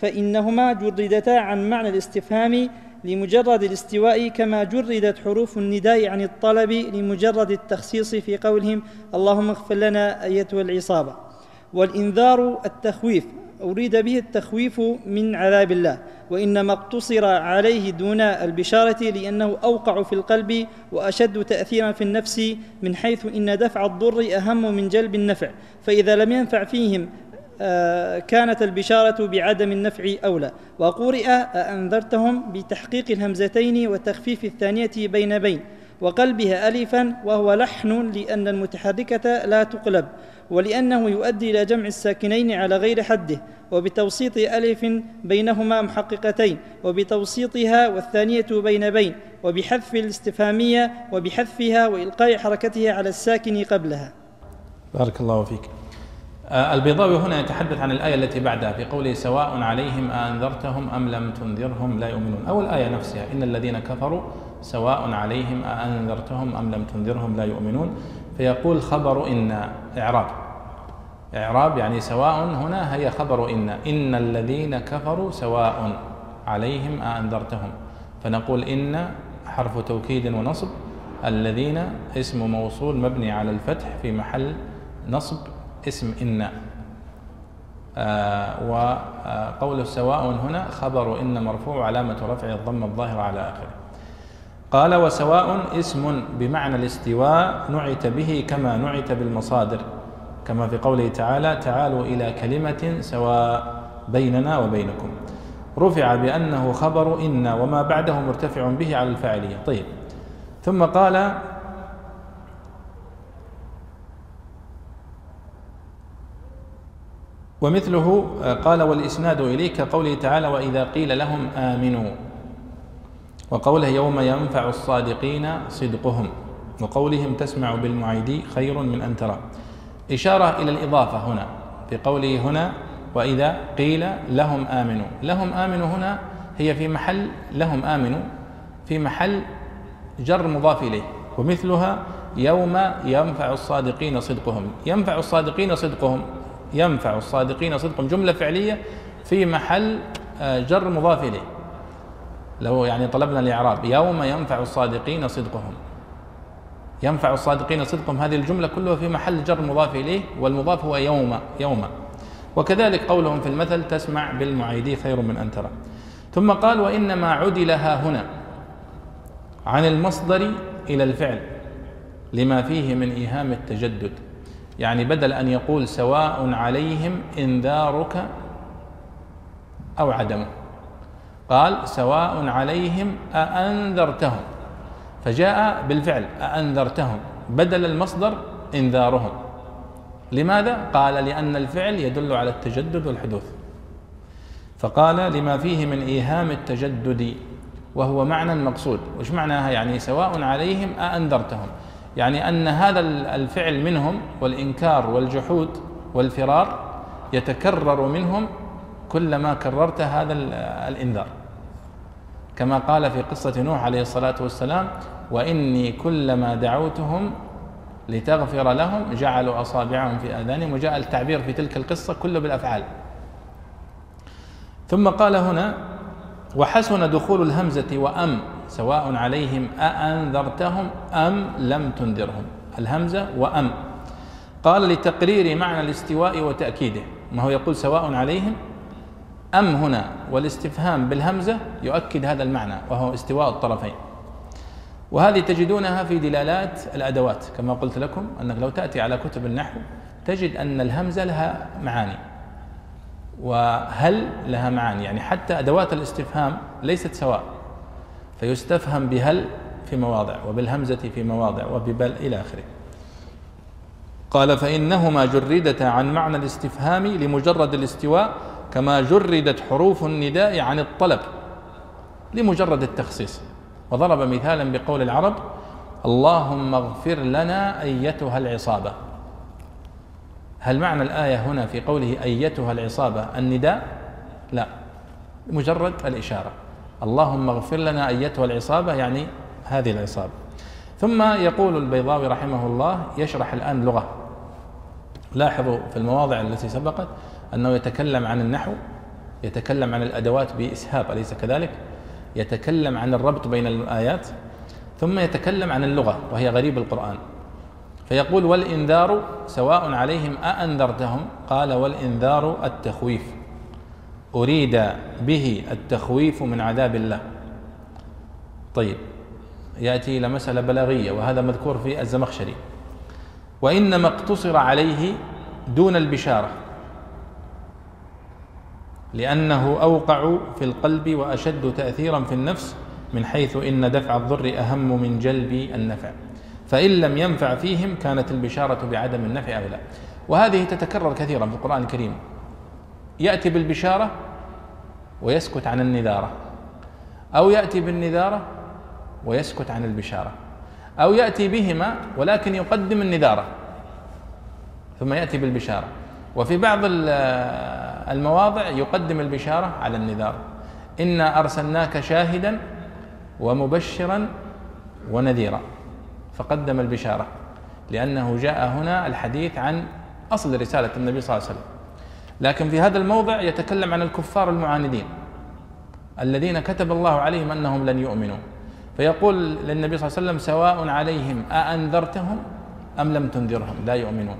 [SPEAKER 2] فإنهما جردتا عن معنى الاستفهام لمجرد الاستواء كما جردت حروف النداء عن الطلب لمجرد التخصيص في قولهم اللهم اغفر لنا أيتها العصابة. والإنذار التخويف أريد به التخويف من عذاب الله وإنما اقتصر عليه دون البشارة لأنه أوقع في القلب وأشد تأثيرا في النفس من حيث إن دفع الضر أهم من جلب النفع فإذا لم ينفع فيهم كانت البشارة بعدم النفع أولى. وقرئ أنذرتهم بتحقيق الهمزتين وتخفيف الثانية بين بين وقلبها ألفا وهو لحن لأن المتحركة لا تقلب ولأنه يؤدي إلى جمع الساكنين على غير حده وبتوسيط ألف بينهما محققتين وبتوسيطها والثانية بين بين وبحذف الاستفهامية وبحذفها وإلقاء حركتها على الساكن قبلها.
[SPEAKER 1] بارك الله فيك. آه، البيضاوي هنا يتحدث عن الآية التي بعدها في قوله سواء عليهم أنذرتهم أم لم تنذرهم لا يؤمنون. أو الآية نفسها إن الذين كفروا سواء عليهم أأنذرتهم أم لم تنذرهم لا يؤمنون. فيقول خبر إن إعراب. إعراب يعني سواء هنا هي خبر إن. إن الذين كفروا سواء عليهم أأنذرتهم. فنقول إن حرف توكيد ونصب. الذين اسم موصول مبني على الفتح في محل نصب. اسم إن. آه وقول سواء هنا خبر إن مرفوع علامة رفع الضم الظاهرة على آخره. قال وسواء اسم بمعنى الاستواء نعت به كما نعت بالمصادر. كما في قوله تعالى تعالوا إلى كلمة سواء بيننا وبينكم. رفع بأنه خبر إن وما بعده مرتفع به على الفاعلية. طيب. ثم قال ومثله قال والإسناد إليك قوله تعالى وإذا قيل لهم آمنوا. وقوله يوم ينفع الصادقين صدقهم. وقولهم تسمع بالمعيد خير من أن ترى. إشارة إلى الإضافة هنا في قوله هنا وإذا قيل لهم آمنوا. لهم آمنوا هنا هي في محل لهم آمنوا في محل جر مضاف إليه. ومثلها يوم ينفع الصادقين صدقهم. ينفع الصادقين صدقهم. ينفع الصادقين صدقهم جملة فعلية في محل آه، جر مضاف إليه. لو يعني طلبنا الإعراب يوم ينفع الصادقين صدقهم. ينفع الصادقين صدقهم هذه الجملة كلها في محل جر مضاف إليه والمضاف هو يوم يوم. وكذلك قولهم في المثل تسمع بالمعيدي خير من أن ترى. ثم قال وإنما عدلها هنا عن المصدر إلى الفعل لما فيه من إيهام التجدد. يعني بدل أن يقول سواء عليهم إنذارك أو عدمه. قال سواء عليهم أأنذرتهم. فجاء بالفعل أأنذرتهم. بدل المصدر إنذارهم. لماذا؟ قال لأن الفعل يدل على التجدد والحدوث. فقال لما فيه من إيهام التجدد وهو معنى مقصود. وش معناها يعني سواء عليهم أأنذرتهم؟ يعني أن هذا الفعل منهم والإنكار والجحود والفرار يتكرر منهم كلما كررت هذا الإنذار. كما قال في قصة نوح عليه الصلاة والسلام وإني كلما دعوتهم لتغفر لهم جعلوا أصابعهم في آذانهم. وجاء التعبير في تلك القصة كله بالأفعال. ثم قال هنا وحسن دخول الهمزة وأم سواء عليهم أأنذرتهم أم لم تنذرهم. الهمزة وأم. قال لتقرير معنى الاستواء وتأكيده. ما هو يقول سواء عليهم أم هنا والاستفهام بالهمزة يؤكد هذا المعنى وهو استواء الطرفين. وهذه تجدونها في دلالات الأدوات. كما قلت لكم أنك لو تأتي على كتب النحو تجد أن الهمزة لها معاني. وهل لها معاني؟ يعني حتى أدوات الاستفهام ليست سواء. فيستفهم بهل في مواضع وبالهمزة في مواضع وببل إلى آخره. قال فإنهما جردتا عن معنى الاستفهام لمجرد الاستواء كما جردت حروف النداء عن الطلب لمجرد التخصيص. وضرب مثالا بقول العرب اللهم اغفر لنا أيتها العصابة. هل معنى الآية هنا في قوله أيتها العصابة النداء؟ لا مجرد الإشارة. اللهم اغفر لنا أيتها العصابة يعني هذه العصابة. ثم يقول البيضاوي رحمه الله يشرح الآن لغة. لاحظوا في المواضع التي سبقت أنه يتكلم عن النحو يتكلم عن الأدوات بإسهاب أليس كذلك؟ يتكلم عن الربط بين الآيات ثم يتكلم عن اللغة وهي غريب القرآن. فيقول والإنذار سواء عليهم أأنذرتهم؟ قال والإنذار التخويف. أريد به التخويف من عذاب الله. طيب يأتي إلى مسألة بلاغية وهذا مذكور في الزمخشري. وإنما اقتصر عليه دون البشارة لأنه أوقع في القلب وأشد تأثيرا في النفس من حيث إن دفع الضر أهم من جلب النفع. فإن لم ينفع فيهم كانت البشارة بعدم النفع أولى وهذه تتكرر كثيرا في القرآن الكريم. يأتي بالبشارة ويسكت عن النذارة أو يأتي بالنذارة ويسكت عن البشارة أو يأتي بهما ولكن يقدم النذارة ثم يأتي بالبشارة. وفي بعض المواضع يقدم البشارة على النذار. إنا أرسلناك شاهدا ومبشرا ونذيرا. فقدم البشارة لأنه جاء هنا الحديث عن أصل رسالة النبي صلى الله عليه وسلم. لكن في هذا الموضع يتكلم عن الكفار المعاندين الذين كتب الله عليهم أنهم لن يؤمنوا. فيقول للنبي صلى الله عليه وسلم سواء عليهم أأنذرتهم أم لم تنذرهم لا يؤمنون.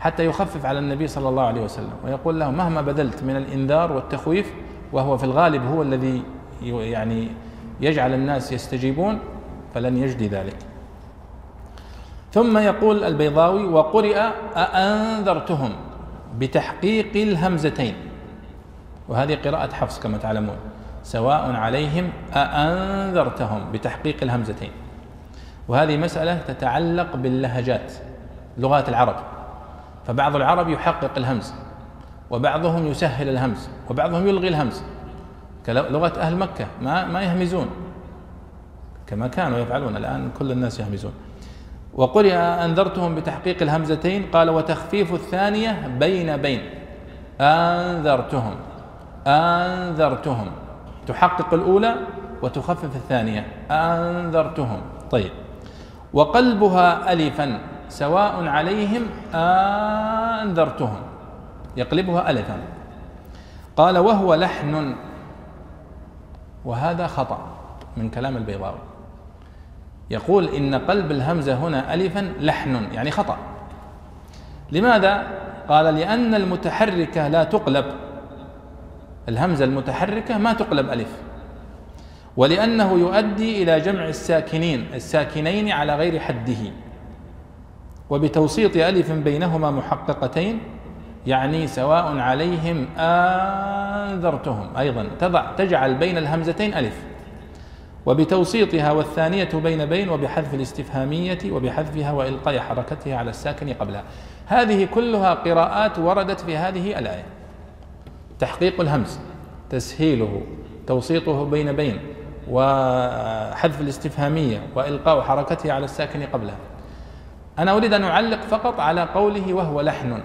[SPEAKER 1] حتى يخفف على النبي صلى الله عليه وسلم ويقول له مهما بذلت من الإنذار والتخويف وهو في الغالب هو الذي يعني يجعل الناس يستجيبون فلن يجدي ذلك. ثم يقول البيضاوي وقرئ أأنذرتهم بتحقيق الهمزتين. وهذه قراءة حفص كما تعلمون. سواء عليهم أأنذرتهم بتحقيق الهمزتين. وهذه مسألة تتعلق باللهجات لغات العرب. فبعض العرب يحقق الهمز وبعضهم يسهل الهمز وبعضهم يلغي الهمز. كلغة أهل مكة ما ما يهمزون. كما كانوا يفعلون الآن كل الناس يهمزون. وقرئ أنذرتهم بتحقيق الهمزتين قال وتخفيف الثانية بين بين أنذرتهم أنذرتهم. تحقق الأولى وتخفف الثانية أنذرتهم. طيب. وقلبها ألفا سواء عليهم أنذرتهم. يقلبها ألفا. قال وهو لحن وهذا خطأ من كلام البيضاوي. يقول إن قلب الهمزة هنا ألفا لحن يعني خطأ. لماذا؟ قال لأن المتحركة لا تقلب. الهمزة المتحركة ما تقلب ألف. ولأنه يؤدي إلى جمع الساكنين الساكنين على غير حده. وبتوسيط ألف بينهما محققتين يعني سواء عليهم أنذرتهم أيضا تضع تجعل بين الهمزتين ألف. وبتوسيطها والثانية بين بين وبحذف الاستفهامية وبحذفها وإلقاء حركتها على الساكن قبلها. هذه كلها قراءات وردت في هذه الآية. تحقيق الهمز تسهيله توسيطه بين بين وحذف الاستفهامية وإلقاء حركتها على الساكن قبلها. أنا أريد أن أعلق فقط على قوله وهو لحن.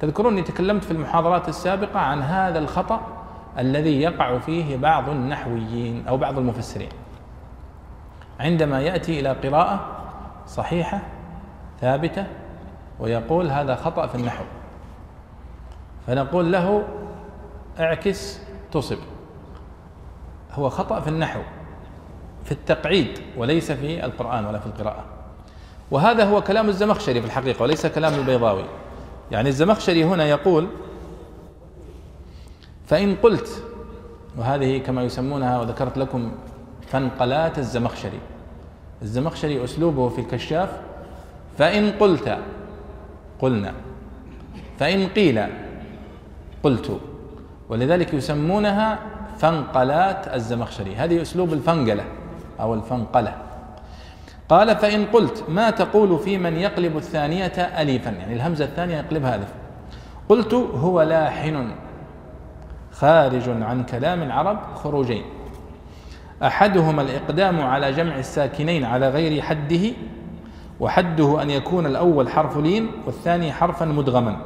[SPEAKER 1] تذكروني تكلمت في المحاضرات السابقة عن هذا الخطأ؟ الذي يقع فيه بعض النحويين أو بعض المفسرين. عندما يأتي إلى قراءة صحيحة ثابتة ويقول هذا خطأ في النحو فنقول له اعكس تصب. هو خطأ في النحو في التقعيد وليس في القرآن ولا في القراءة. وهذا هو كلام الزمخشري في الحقيقة وليس كلام البيضاوي. يعني الزمخشري هنا يقول فإن قلت وهذه كما يسمونها وذكرت لكم فانقلات الزمخشري. الزمخشري أسلوبه في الكشاف فإن قلت قلنا. فإن قيل قلت. ولذلك يسمونها فانقلات الزمخشري. هذه أسلوب الفنقلة أو الفنقلة. قال فإن قلت ما تقول في من يقلب الثانية أليفا؟ يعني الهمزة الثانية يقلبها ألف قلت هو لاحن. خارج عن كلام العرب خروجين. أحدهما الإقدام على جمع الساكنين على غير حده وحده أن يكون الأول حرف لين والثاني حرفا مدغما.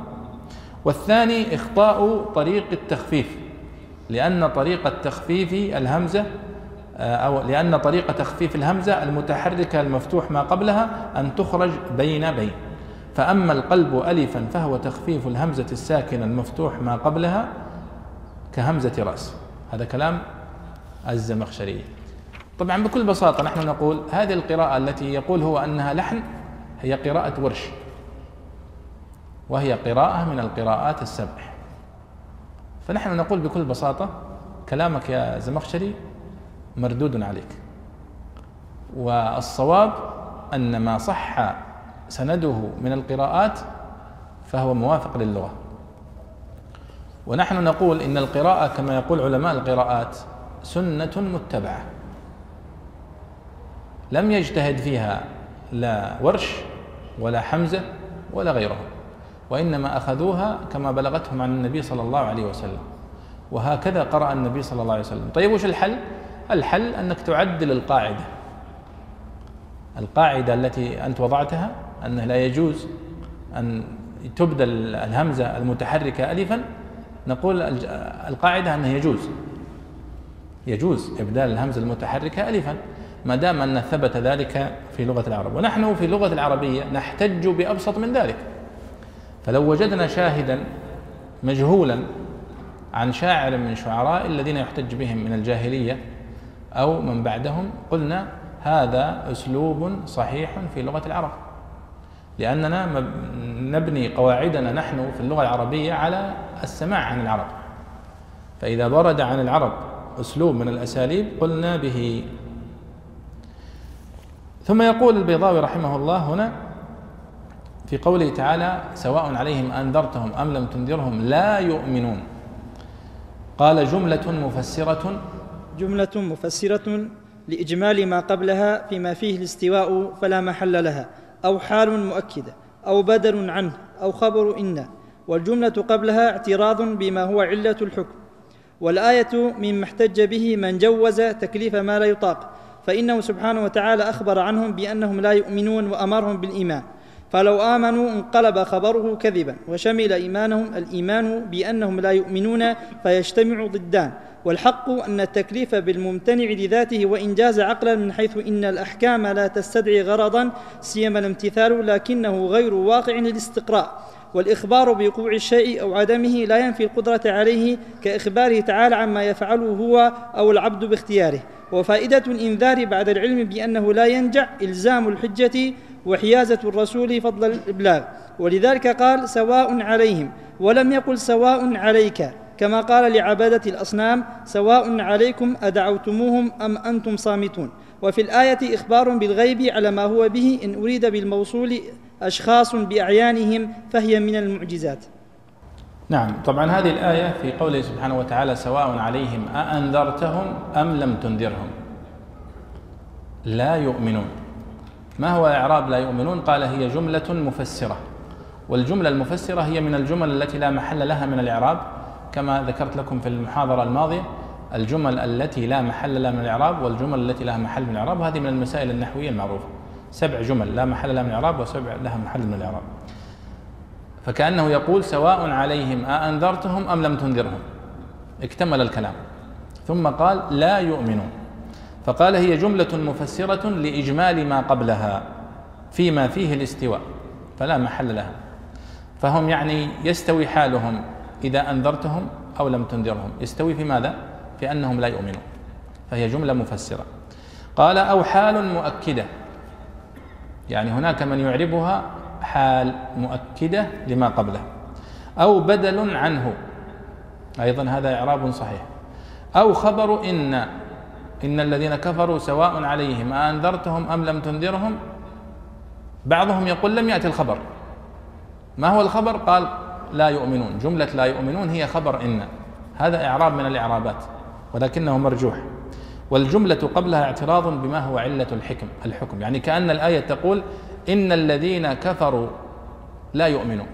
[SPEAKER 1] والثاني إخطاء طريق التخفيف لأن طريق التخفيف الهمزة آه، أو لأن طريق تخفيف الهمزة المتحركة المفتوح ما قبلها أن تخرج بين بين. فأما القلب ألفا فهو تخفيف الهمزة الساكنة المفتوح ما قبلها كهمزة رأس. هذا كلام الزمخشري. طبعا بكل بساطة نحن نقول هذه القراءة التي يقول هو أنها لحن هي قراءة ورش. وهي قراءة من القراءات السبع فنحن نقول بكل بساطة كلامك يا زمخشري مردود عليك. والصواب أن ما صح سنده من القراءات فهو موافق للغة. ونحن نقول إن القراءة كما يقول علماء القراءات سنة متبعة. لم يجتهد فيها لا ورش ولا حمزة ولا غيرهم وإنما أخذوها كما بلغتهم عن النبي صلى الله عليه وسلم. وهكذا قرأ النبي صلى الله عليه وسلم. طيب وش الحل؟ الحل أنك تعدل القاعدة. القاعدة التي أنت وضعتها أنه لا يجوز أن تبدل الهمزة المتحركة ألفا نقول القاعدة أنه يجوز. يجوز إبدال الهمزة المتحركة ألفا ما دام أن ثبت ذلك في لغة العرب. ونحن في اللغة العربية نحتج بأبسط من ذلك. فلو وجدنا شاهدا مجهولا عن شاعر من شعراء الذين يحتج بهم من الجاهلية أو من بعدهم قلنا هذا أسلوب صحيح في لغة العرب. لأننا نبني قواعدنا نحن في اللغة العربية على السماع عن العرب. فإذا ورد عن العرب أسلوب من الأساليب قلنا به. ثم يقول البيضاوي رحمه الله هنا في قوله تعالى سواء عليهم أنذرتهم أم لم تنذرهم لا يؤمنون. قال جملة مفسرة.
[SPEAKER 2] جملة مفسرة لإجمال ما قبلها فيما فيه الاستواء فلا محل لها. أو حال مؤكدة أو بدل عنه أو خبر إن. والجملة قبلها اعتراض بما هو علة الحكم. والآية مما احتج به من جوز تكليف ما لا يطاق. فإنه سبحانه وتعالى أخبر عنهم بأنهم لا يؤمنون وأمرهم بالإيمان. فلو آمنوا انقلب خبره كذبا وشمل إيمانهم الإيمان بأنهم لا يؤمنون فيجتمع ضدان. والحق أن التكليف بالممتنع لذاته وإن جاز عقلا من حيث إن الأحكام لا تستدعي غرضا سيما الامتثال لكنه غير واقع للاستقراء. والإخبار بوقوع الشيء أو عدمه لا ينفي القدرة عليه كإخباره تعالى عما يفعله هو أو العبد باختياره. وفائدة الإنذار بعد العلم بأنه لا ينجع إلزام الحجة وحيازة الرسول فضل الإبلاغ ولذلك قال سواء عليهم. ولم يقل سواء عليك. كما قال لعبادة الأصنام سواء عليكم أدعوتموهم أم أنتم صامتون. وفي الآية إخبار بالغيب على ما هو به إن أريد بالموصول أشخاص بأعيانهم فهي من المعجزات.
[SPEAKER 1] نعم. طبعا هذه الآية في قوله سبحانه وتعالى سواء عليهم أأنذرتهم أم لم تنذرهم. لا يؤمنون. ما هو إعراب لا يؤمنون؟ قال هي جملة مفسرة. والجملة المفسرة هي من الجمل التي لا محل لها من الإعراب كما ذكرت لكم في المحاضرة الماضية الجمل التي لا محل لها من الإعراب والجمل التي لها محل من الإعراب. وهذه من المسائل النحوية المعروفة. سبع جمل لا محل لها من الإعراب وسبع لها محل من الإعراب. فكأنه يقول سواء عليهم أأنذرتهم أم لم تنذرهم. اكتمل الكلام. ثم قال لا يؤمنون. فقال هي جملة مفسرة لإجمال ما قبلها فيما فيه الاستواء فلا محل لها. فهم يعني يستوي حالهم إذا أنذرتهم أو لم تنذرهم. يستوي في ماذا؟ في أنهم لا يؤمنون. فهي جملة مفسرة. قال أو حال مؤكدة. يعني هناك من يعربها حال مؤكدة لما قبله. أو بدل عنه. أيضا هذا إعراب صحيح. أو خبر إن إن الذين كفروا سواء عليهم أنذرتهم أم لم تنذرهم؟ بعضهم يقول لم يأتي الخبر. ما هو الخبر؟ قال لا يؤمنون. جملة لا يؤمنون هي خبر إن. هذا إعراب من الإعرابات ولكنه مرجوح. والجملة قبلها اعتراض بما هو علة الحكم الحكم. يعني كأن الآية تقول إن الذين كفروا لا يؤمنون.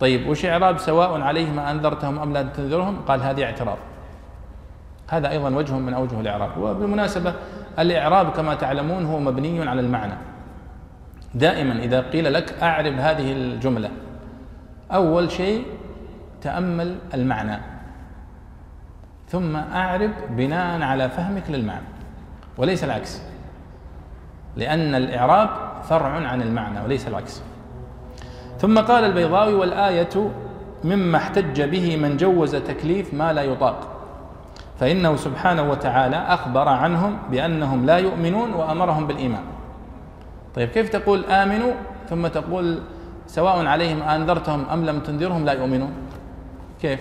[SPEAKER 1] طيب وش إعراب سواء عليهم أنذرتهم أم لا تنذرهم؟ قال هذه اعتراض. هذا أيضا وجه من أوجه الإعراب. وبالمناسبة الإعراب كما تعلمون هو مبني على المعنى. دائما إذا قيل لك أعرب هذه الجملة أول شيء تأمل المعنى. ثم أعرب بناء على فهمك للمعنى. وليس العكس. لأن الإعراب فرع عن المعنى وليس العكس. ثم قال البيضاوي والآية مما احتج به من جوز تكليف ما لا يطاق. فإنه سبحانه وتعالى أخبر عنهم بأنهم لا يؤمنون وأمرهم بالإيمان. طيب كيف تقول آمنوا؟ ثم تقول سواء عليهم أنذرتهم أم لم تنذرهم لا يؤمنون؟ كيف؟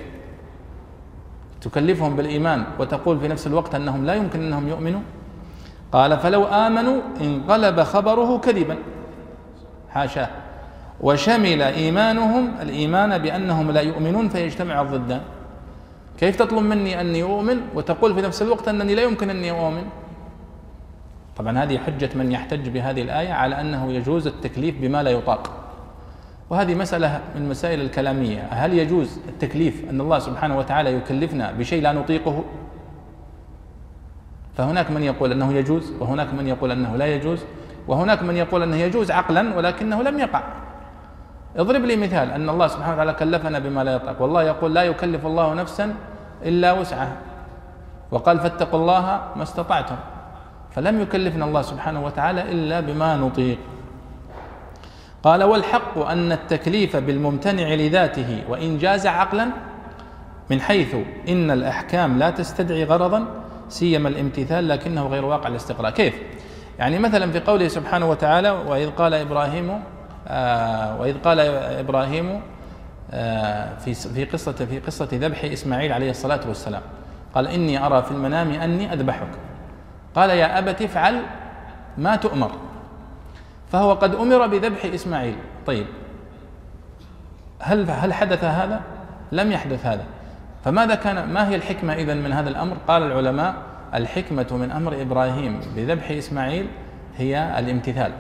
[SPEAKER 1] تكلفهم بالإيمان وتقول في نفس الوقت أنهم لا يمكن أنهم يؤمنوا؟ قال فلو آمنوا انقلب خبره كذبا. حاشاه وشمل إيمانهم الإيمان بأنهم لا يؤمنون فيجتمع الضدان. كيف تطلب مني أني أؤمن وتقول في نفس الوقت أنني لا يمكن أني أؤمن؟ طبعا هذه حجة من يحتج بهذه الآية على أنه يجوز التكليف بما لا يطاق. وهذه مسألة من المسائل الكلامية. هل يجوز التكليف أن الله سبحانه وتعالى يكلفنا بشيء لا نطيقه؟ فهناك من يقول أنه يجوز وهناك من يقول أنه لا يجوز وهناك من يقول أنه يجوز عقلا ولكنه لم يقع. اضرب لي مثال أن الله سبحانه وتعالى كلفنا بما لا يطاق. والله يقول لا يكلف الله نفسا إلا وسعها. وقال فاتقوا الله ما استطعتم. فلم يكلفنا الله سبحانه وتعالى إلا بما نطيق. قال والحق أن التكليف بالممتنع لذاته وإن جاز عقلا من حيث إن الأحكام لا تستدعي غرضا سيما الامتثال لكنه غير واقع الاستقراء. كيف؟ يعني مثلا في قوله سبحانه وتعالى وإذ قال إبراهيم آه وإذ قال إبراهيم آه في في قصة في قصة ذبح إسماعيل عليه الصلاة والسلام. قال إني أرى في المنام أني أذبحك. قال يا أبت افعل ما تؤمر. فهو قد أمر بذبح إسماعيل. طيب هل هل حدث هذا؟ لم يحدث هذا. فماذا كان ما هي الحكمة إذا من هذا الأمر؟ قال العلماء الحكمة من أمر إبراهيم بذبح إسماعيل هي الامتثال.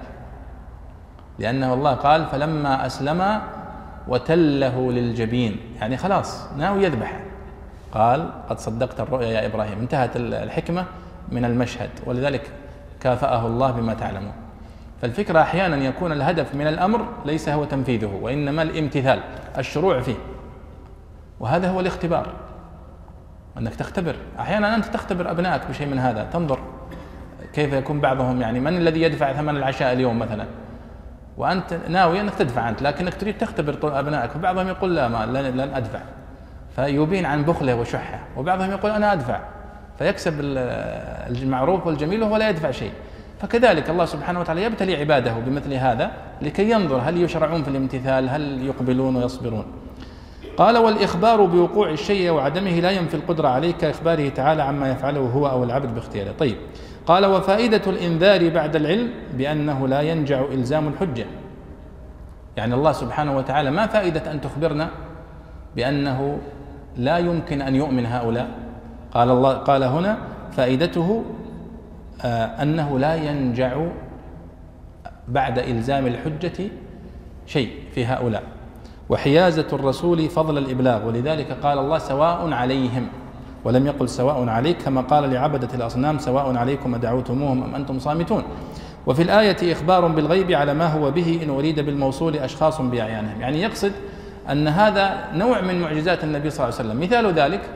[SPEAKER 1] لأنه الله قال فلما أسلم وتله للجبين. يعني خلاص ناوي يذبح. قال قد صدقت الرؤيا يا إبراهيم. انتهت الحكمة من المشهد ولذلك كافأه الله بما تعلمون. فالفكرة أحيانا يكون الهدف من الأمر ليس هو تنفيذه وإنما الامتثال الشروع فيه. وهذا هو الاختبار. أنك تختبر. أحيانا أنت تختبر أبنائك بشيء من هذا. تنظر كيف يكون بعضهم يعني من الذي يدفع ثمن العشاء اليوم مثلا؟ وأنت ناوي أنك تدفع أنت لكنك تريد تختبر أبنائك. وبعضهم يقول لا ما لن, أدفع. فيبين عن بخلة وشحة. وبعضهم يقول أنا أدفع. فيكسب المعروف والجميل وهو لا يدفع شيء. فكذلك الله سبحانه وتعالى يبتلي عباده بمثل هذا لكي ينظر هل يشرعون في الامتثال هل يقبلون ويصبرون. قال والإخبار بوقوع الشيء وعدمه لا ينفي القدرة عليه كإخباره تعالى عما يفعله هو أو العبد باختياره. طيب. قال وفائدة الإنذار بعد العلم بأنه لا ينجع إلزام الحجة. يعني الله سبحانه وتعالى ما فائدة أن تخبرنا بأنه لا يمكن أن يؤمن هؤلاء؟ قال الله قال هنا فائدته آه، أنه لا ينجع بعد إلزام الحجة شيء في هؤلاء. وحيازة الرسول فضل الإبلاغ ولذلك قال الله سواء عليهم. ولم يقل سواء عليك كما قال لعبدة الأصنام سواء عليكم أدعوتموهم أم أنتم صامتون. وفي الآية إخبار بالغيب على ما هو به إن أريد بالموصول أشخاص بأعيانهم. يعني يقصد أن هذا نوع من معجزات النبي صلى الله عليه وسلم. مثال ذلك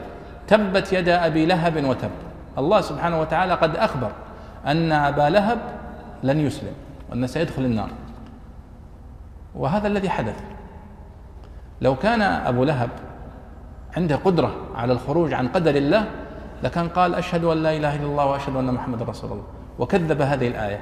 [SPEAKER 1] تبت يد أبي لهب وتب. الله سبحانه وتعالى قد أخبر أن أبا لهب لن يسلم وأنه سيدخل النار. وهذا الذي حدث. لو كان أبو لهب عنده قدرة على الخروج عن قدر الله لكان قال أشهد أن لا إله إلا الله وأشهد أن محمد رسول الله. وكذب هذه الآية.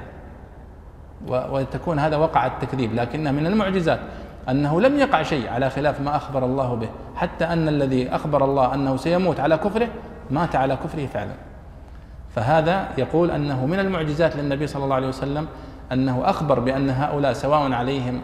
[SPEAKER 1] وتكون هذا وقع التكذيب لكنه من المعجزات أنه لم يقع شيء على خلاف ما أخبر الله به حتى أن الذي أخبر الله أنه سيموت على كفره مات على كفره فعلا. فهذا يقول أنه من المعجزات للنبي صلى الله عليه وسلم أنه أخبر بأن هؤلاء سواء عليهم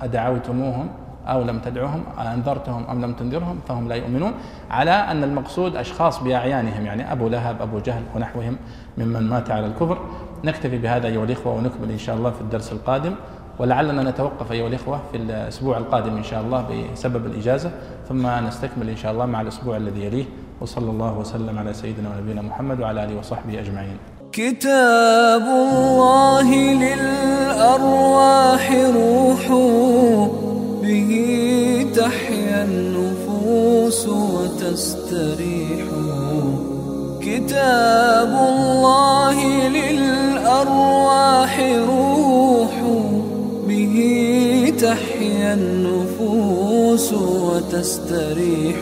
[SPEAKER 1] أدعوتموهم أو لم تدعوهم أنذرتهم أم لم تنذرهم فهم لا يؤمنون. على أن المقصود أشخاص بأعيانهم يعني أبو لهب أبو جهل ونحوهم ممن مات على الكفر. نكتفي بهذا أيها الإخوة ونكمل إن شاء الله في الدرس القادم. ولعلنا نتوقف أيها الإخوة في الأسبوع القادم إن شاء الله بسبب الإجازة. ثم نستكمل إن شاء الله مع الأسبوع الذي يليه. وصلى الله وسلم على سيدنا ونبينا محمد وعلى آله وصحبه أجمعين.
[SPEAKER 3] كتاب الله للأرواح روح به تحيا النفوس وتستريح. كتاب الله للأرواح روح به تحيا النفوس وتستريح.